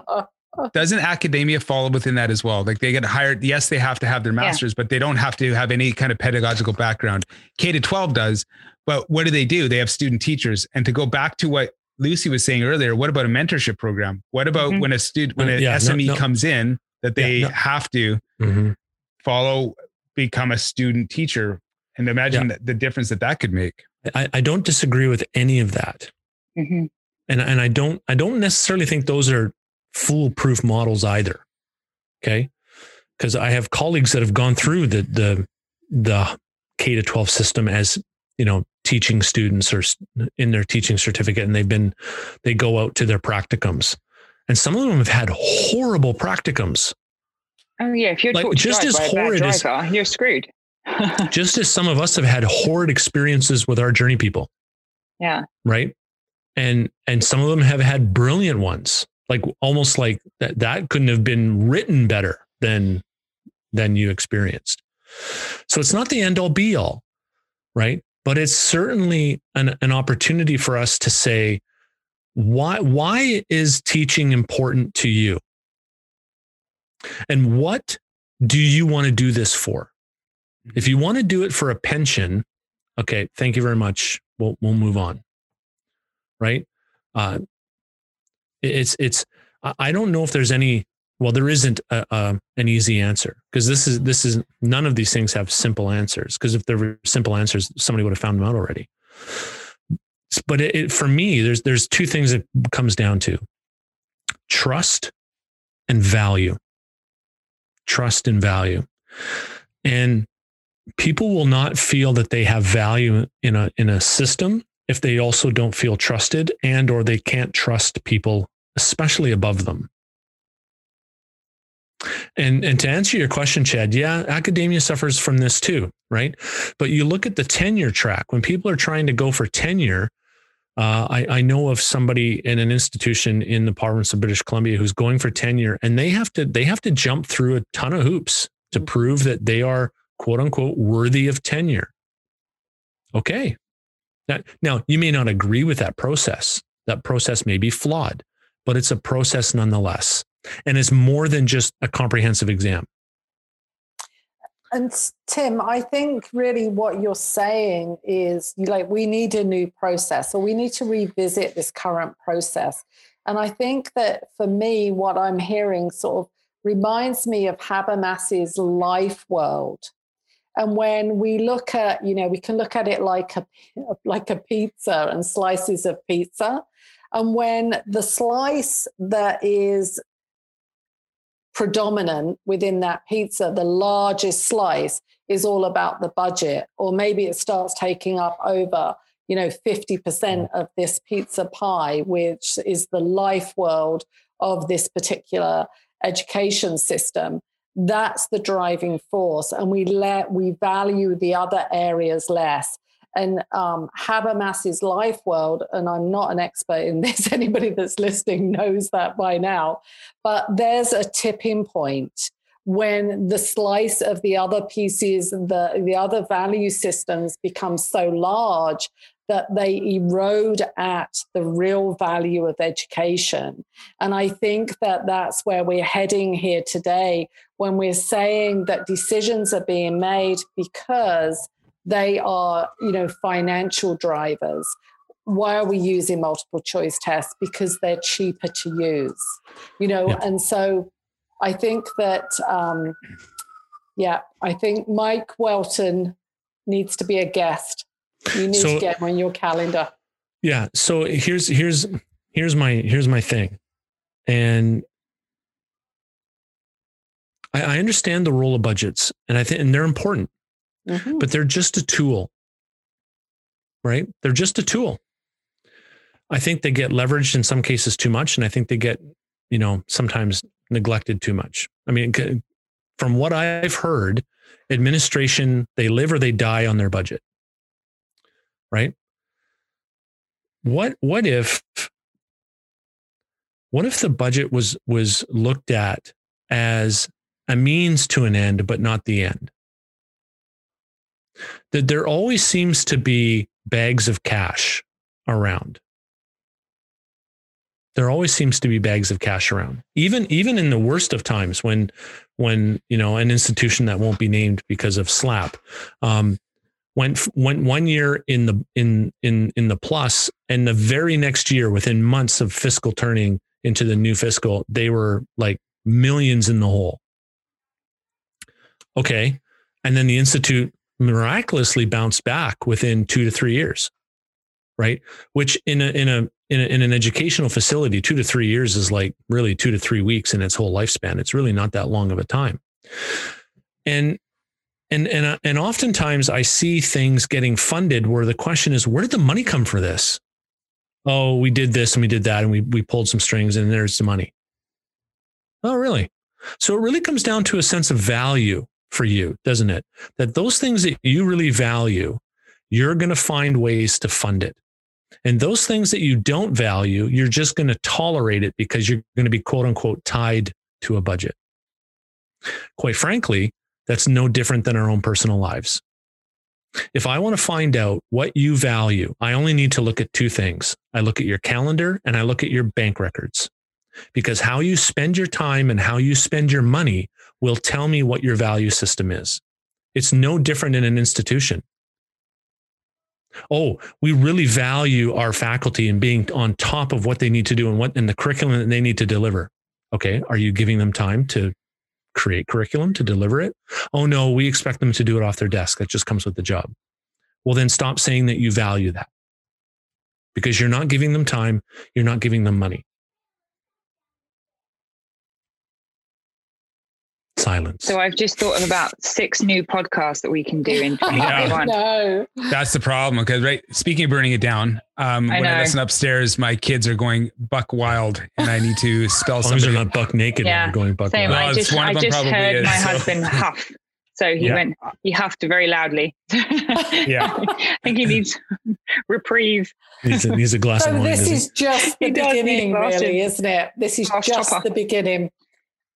Doesn't- Doesn't academia fall within that as well? Like they get hired. Yes, they have to have their masters, but they don't have to have any kind of pedagogical background. K to 12 does. But what do they do? They have student teachers. And to go back to what Lucy was saying earlier, what about a mentorship program? What about Mhm. when a student, when Uh, an yeah, SME no. comes in, that Yeah, they no. have to Mhm. follow, become a student teacher? And imagine the, the difference that that could make. I, I don't disagree with any of that. Mhm. and and I don't I don't necessarily think those are foolproof models either. Okay, because I have colleagues that have gone through the the the K to twelve system as you know teaching students or in their teaching certificate, and they've been they go out to their practicums, and some of them have had horrible practicums. Oh yeah, if you're Like, just as by a bad horrid as- you're screwed. *laughs* Just as some of us have had horrid experiences with our journey people. yeah. right and and some of them have had brilliant ones like almost like that that couldn't have been written better than than you experienced. So it's not the end all be all right? But it's certainly an, an opportunity for us to say why why is teaching important to you? And what do you want to do this for? If you want to do it for a pension okay thank you very much. We'll we'll move on right? Uh it's it's I- don't know if there's any well there isn't a, a, an easy answer because this is this is none of these things have simple answers because if there were simple answers somebody would have found them out already. But it, it, for me there's there's two things it comes down to. Trust and value. Trust and value. And people will not feel that they have value in a in a system if they also don't feel trusted and or they can't trust people especially above them and and to answer your question chad yeah academia suffers from this too right but you look at the tenure track when people are trying to go for tenure uh, I, I know of somebody in an institution in the province of British Columbia who's going for tenure, and they have to they have to jump through a ton of hoops to prove that they are quote unquote worthy of tenure. Okay. Now, you may not agree with that process. That process may be flawed, but it's a process nonetheless. And it's more than just a comprehensive exam. And Tim, I think really what you're saying is like we need a new process or we need to revisit this current process. And I think that for me, what I'm hearing sort of reminds me of Habermas's life world. And when we look at, you know, we can look at it like a like a pizza and slices of pizza. And when the slice that is predominant within that pizza, the largest slice is all about the budget, or maybe it starts taking up over, you know, 50% of this pizza pie, which is the life world of this particular education system. That's the driving force. And we let we value the other areas less. And um, Habermas's life world, and I'm not an expert in this, *laughs* anybody that's listening knows that by now, but there's a tipping point when the slice of the other pieces, the, the other value systems become so large that they erode at the real value of education. And I think that that's where we're heading here today when we're saying that decisions are being made because they are, you know, financial drivers. Why are we using multiple choice tests? Because they're cheaper to use, you know, yeah. and so I think that, um, yeah, I think Mike Welton needs to be a guest you need so, to get on your calendar. Yeah. So here's here's here's my here's my thing. And I, I understand the role of budgets and I think and they're important, mm-hmm. but they're just a tool. Right? They're just a tool. I think they get leveraged in some cases too much. And I think they get, you know, sometimes neglected too much. I mean, from what I've heard, administration, they live or they die on their budget right? What what if what if the budget was was looked at as a means to an end but not the end? That there always seems to be bags of cash around. There always seems to be bags of cash around. Even even in the worst of times when when you know an institution that won't be named because of slap um, went went one year in the in in in the plus and the very next year within months of fiscal turning into the new fiscal they were like millions in the hole. Okay. And then the institute miraculously bounced back within 2 to 3 years right? Which in a in a in, a, in an educational facility 2 to 3 years is like really 2 to 3 weeks in its whole lifespan. It's really not that long of a time. And and and uh, and oftentimes I see things getting funded where the question is, where did the money come for this? Oh, we did this and we did that and we we pulled some strings and there's the money. Oh, really? So it really comes down to a sense of value for you, doesn't it? That those things that you really value, you're going to find ways to fund it. And those things that you don't value, you're just going to tolerate it because you're going to be quote unquote tied to a budget. Quite frankly, that's no different than our own personal lives. If I want to find out what you value, I only need to look at two things. I look at your calendar and I look at your bank records because how you spend your time and how you spend your money will tell me what your value system is. It's no different in an institution. Oh, we really value our faculty and being on top of what they need to do and what and the curriculum that they need to deliver. Okay, are you giving them time to create curriculum to deliver it. Oh no, we expect them to do it off their desk. That just comes with the job. Well, then stop saying that you value that because you're not giving them time, you're not giving them money. Silence. So I've just thought of about six new podcasts that we can do in *laughs* 2021. no. That's the problem. Because right, speaking of burning it down, um, I when know. I listen upstairs, my kids are going buck wild, and I need to *laughs* spell something. They're not buck naked. Yeah. going buck Same. wild. I just, I just heard is, my so. husband *laughs* huff. So he yeah. went, he huffed very loudly. yeah. I think he needs reprieve. Needs a, needs a glass so of wine. This is just the beginning, really, isn't it? This is just chopper. the beginning.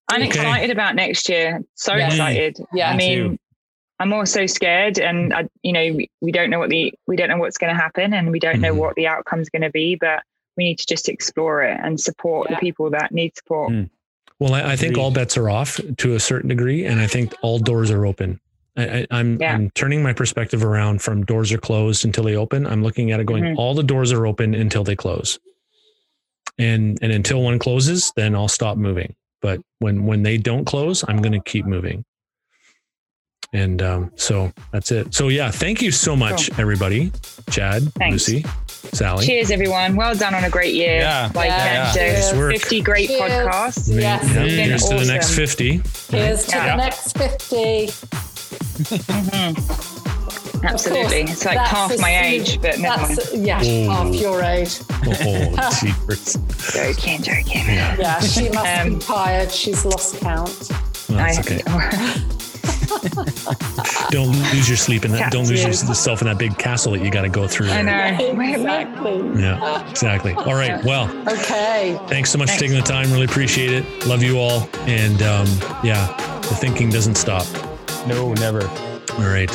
I'm okay. excited about next year. So yeah. excited. Yeah. I mean, I'm also scared and I, you know, we, we don't know what the, we don't know what's going to happen and we don't mm-hmm. know what the outcome's going to be, but we need to just explore it and support yeah. the people that need support. Mm. Well, I, I, think all bets are off to a certain degree, and I think all doors are open. I, am I'm, yeah. I'm turning my perspective around from doors are closed until they open. I'm looking at it going, mm-hmm. all the doors are open until they close, and and until one closes, then I'll stop moving. But when when they don't close, I'm going to keep moving. And um, so that's it. So yeah, thank you so much, cool. everybody. Chad, Thanks. Lucy, Sally. Cheers, everyone. Well done on a great year. Yeah. Like yeah. yeah. 50 great Cheers. podcasts. Yes. Yeah. Here's awesome. to the next 50. Here's to the next 50. mm-hmm. Absolutely. Course, it's like half my age, but never mind. Yeah, Ooh. half your age. Oh, *laughs* joking, joking. Yeah. yeah, she must um, be tired. She's lost count. that's okay. *laughs* *laughs* don't lose your sleep in that. Don't lose yourself in that big castle that you got to go through. I know. Exactly. Yeah, exactly. All right. Well, okay. Thanks so much thanks. for taking the time. Really appreciate it. Love you all. And um, yeah, the thinking doesn't stop. No, never. All right.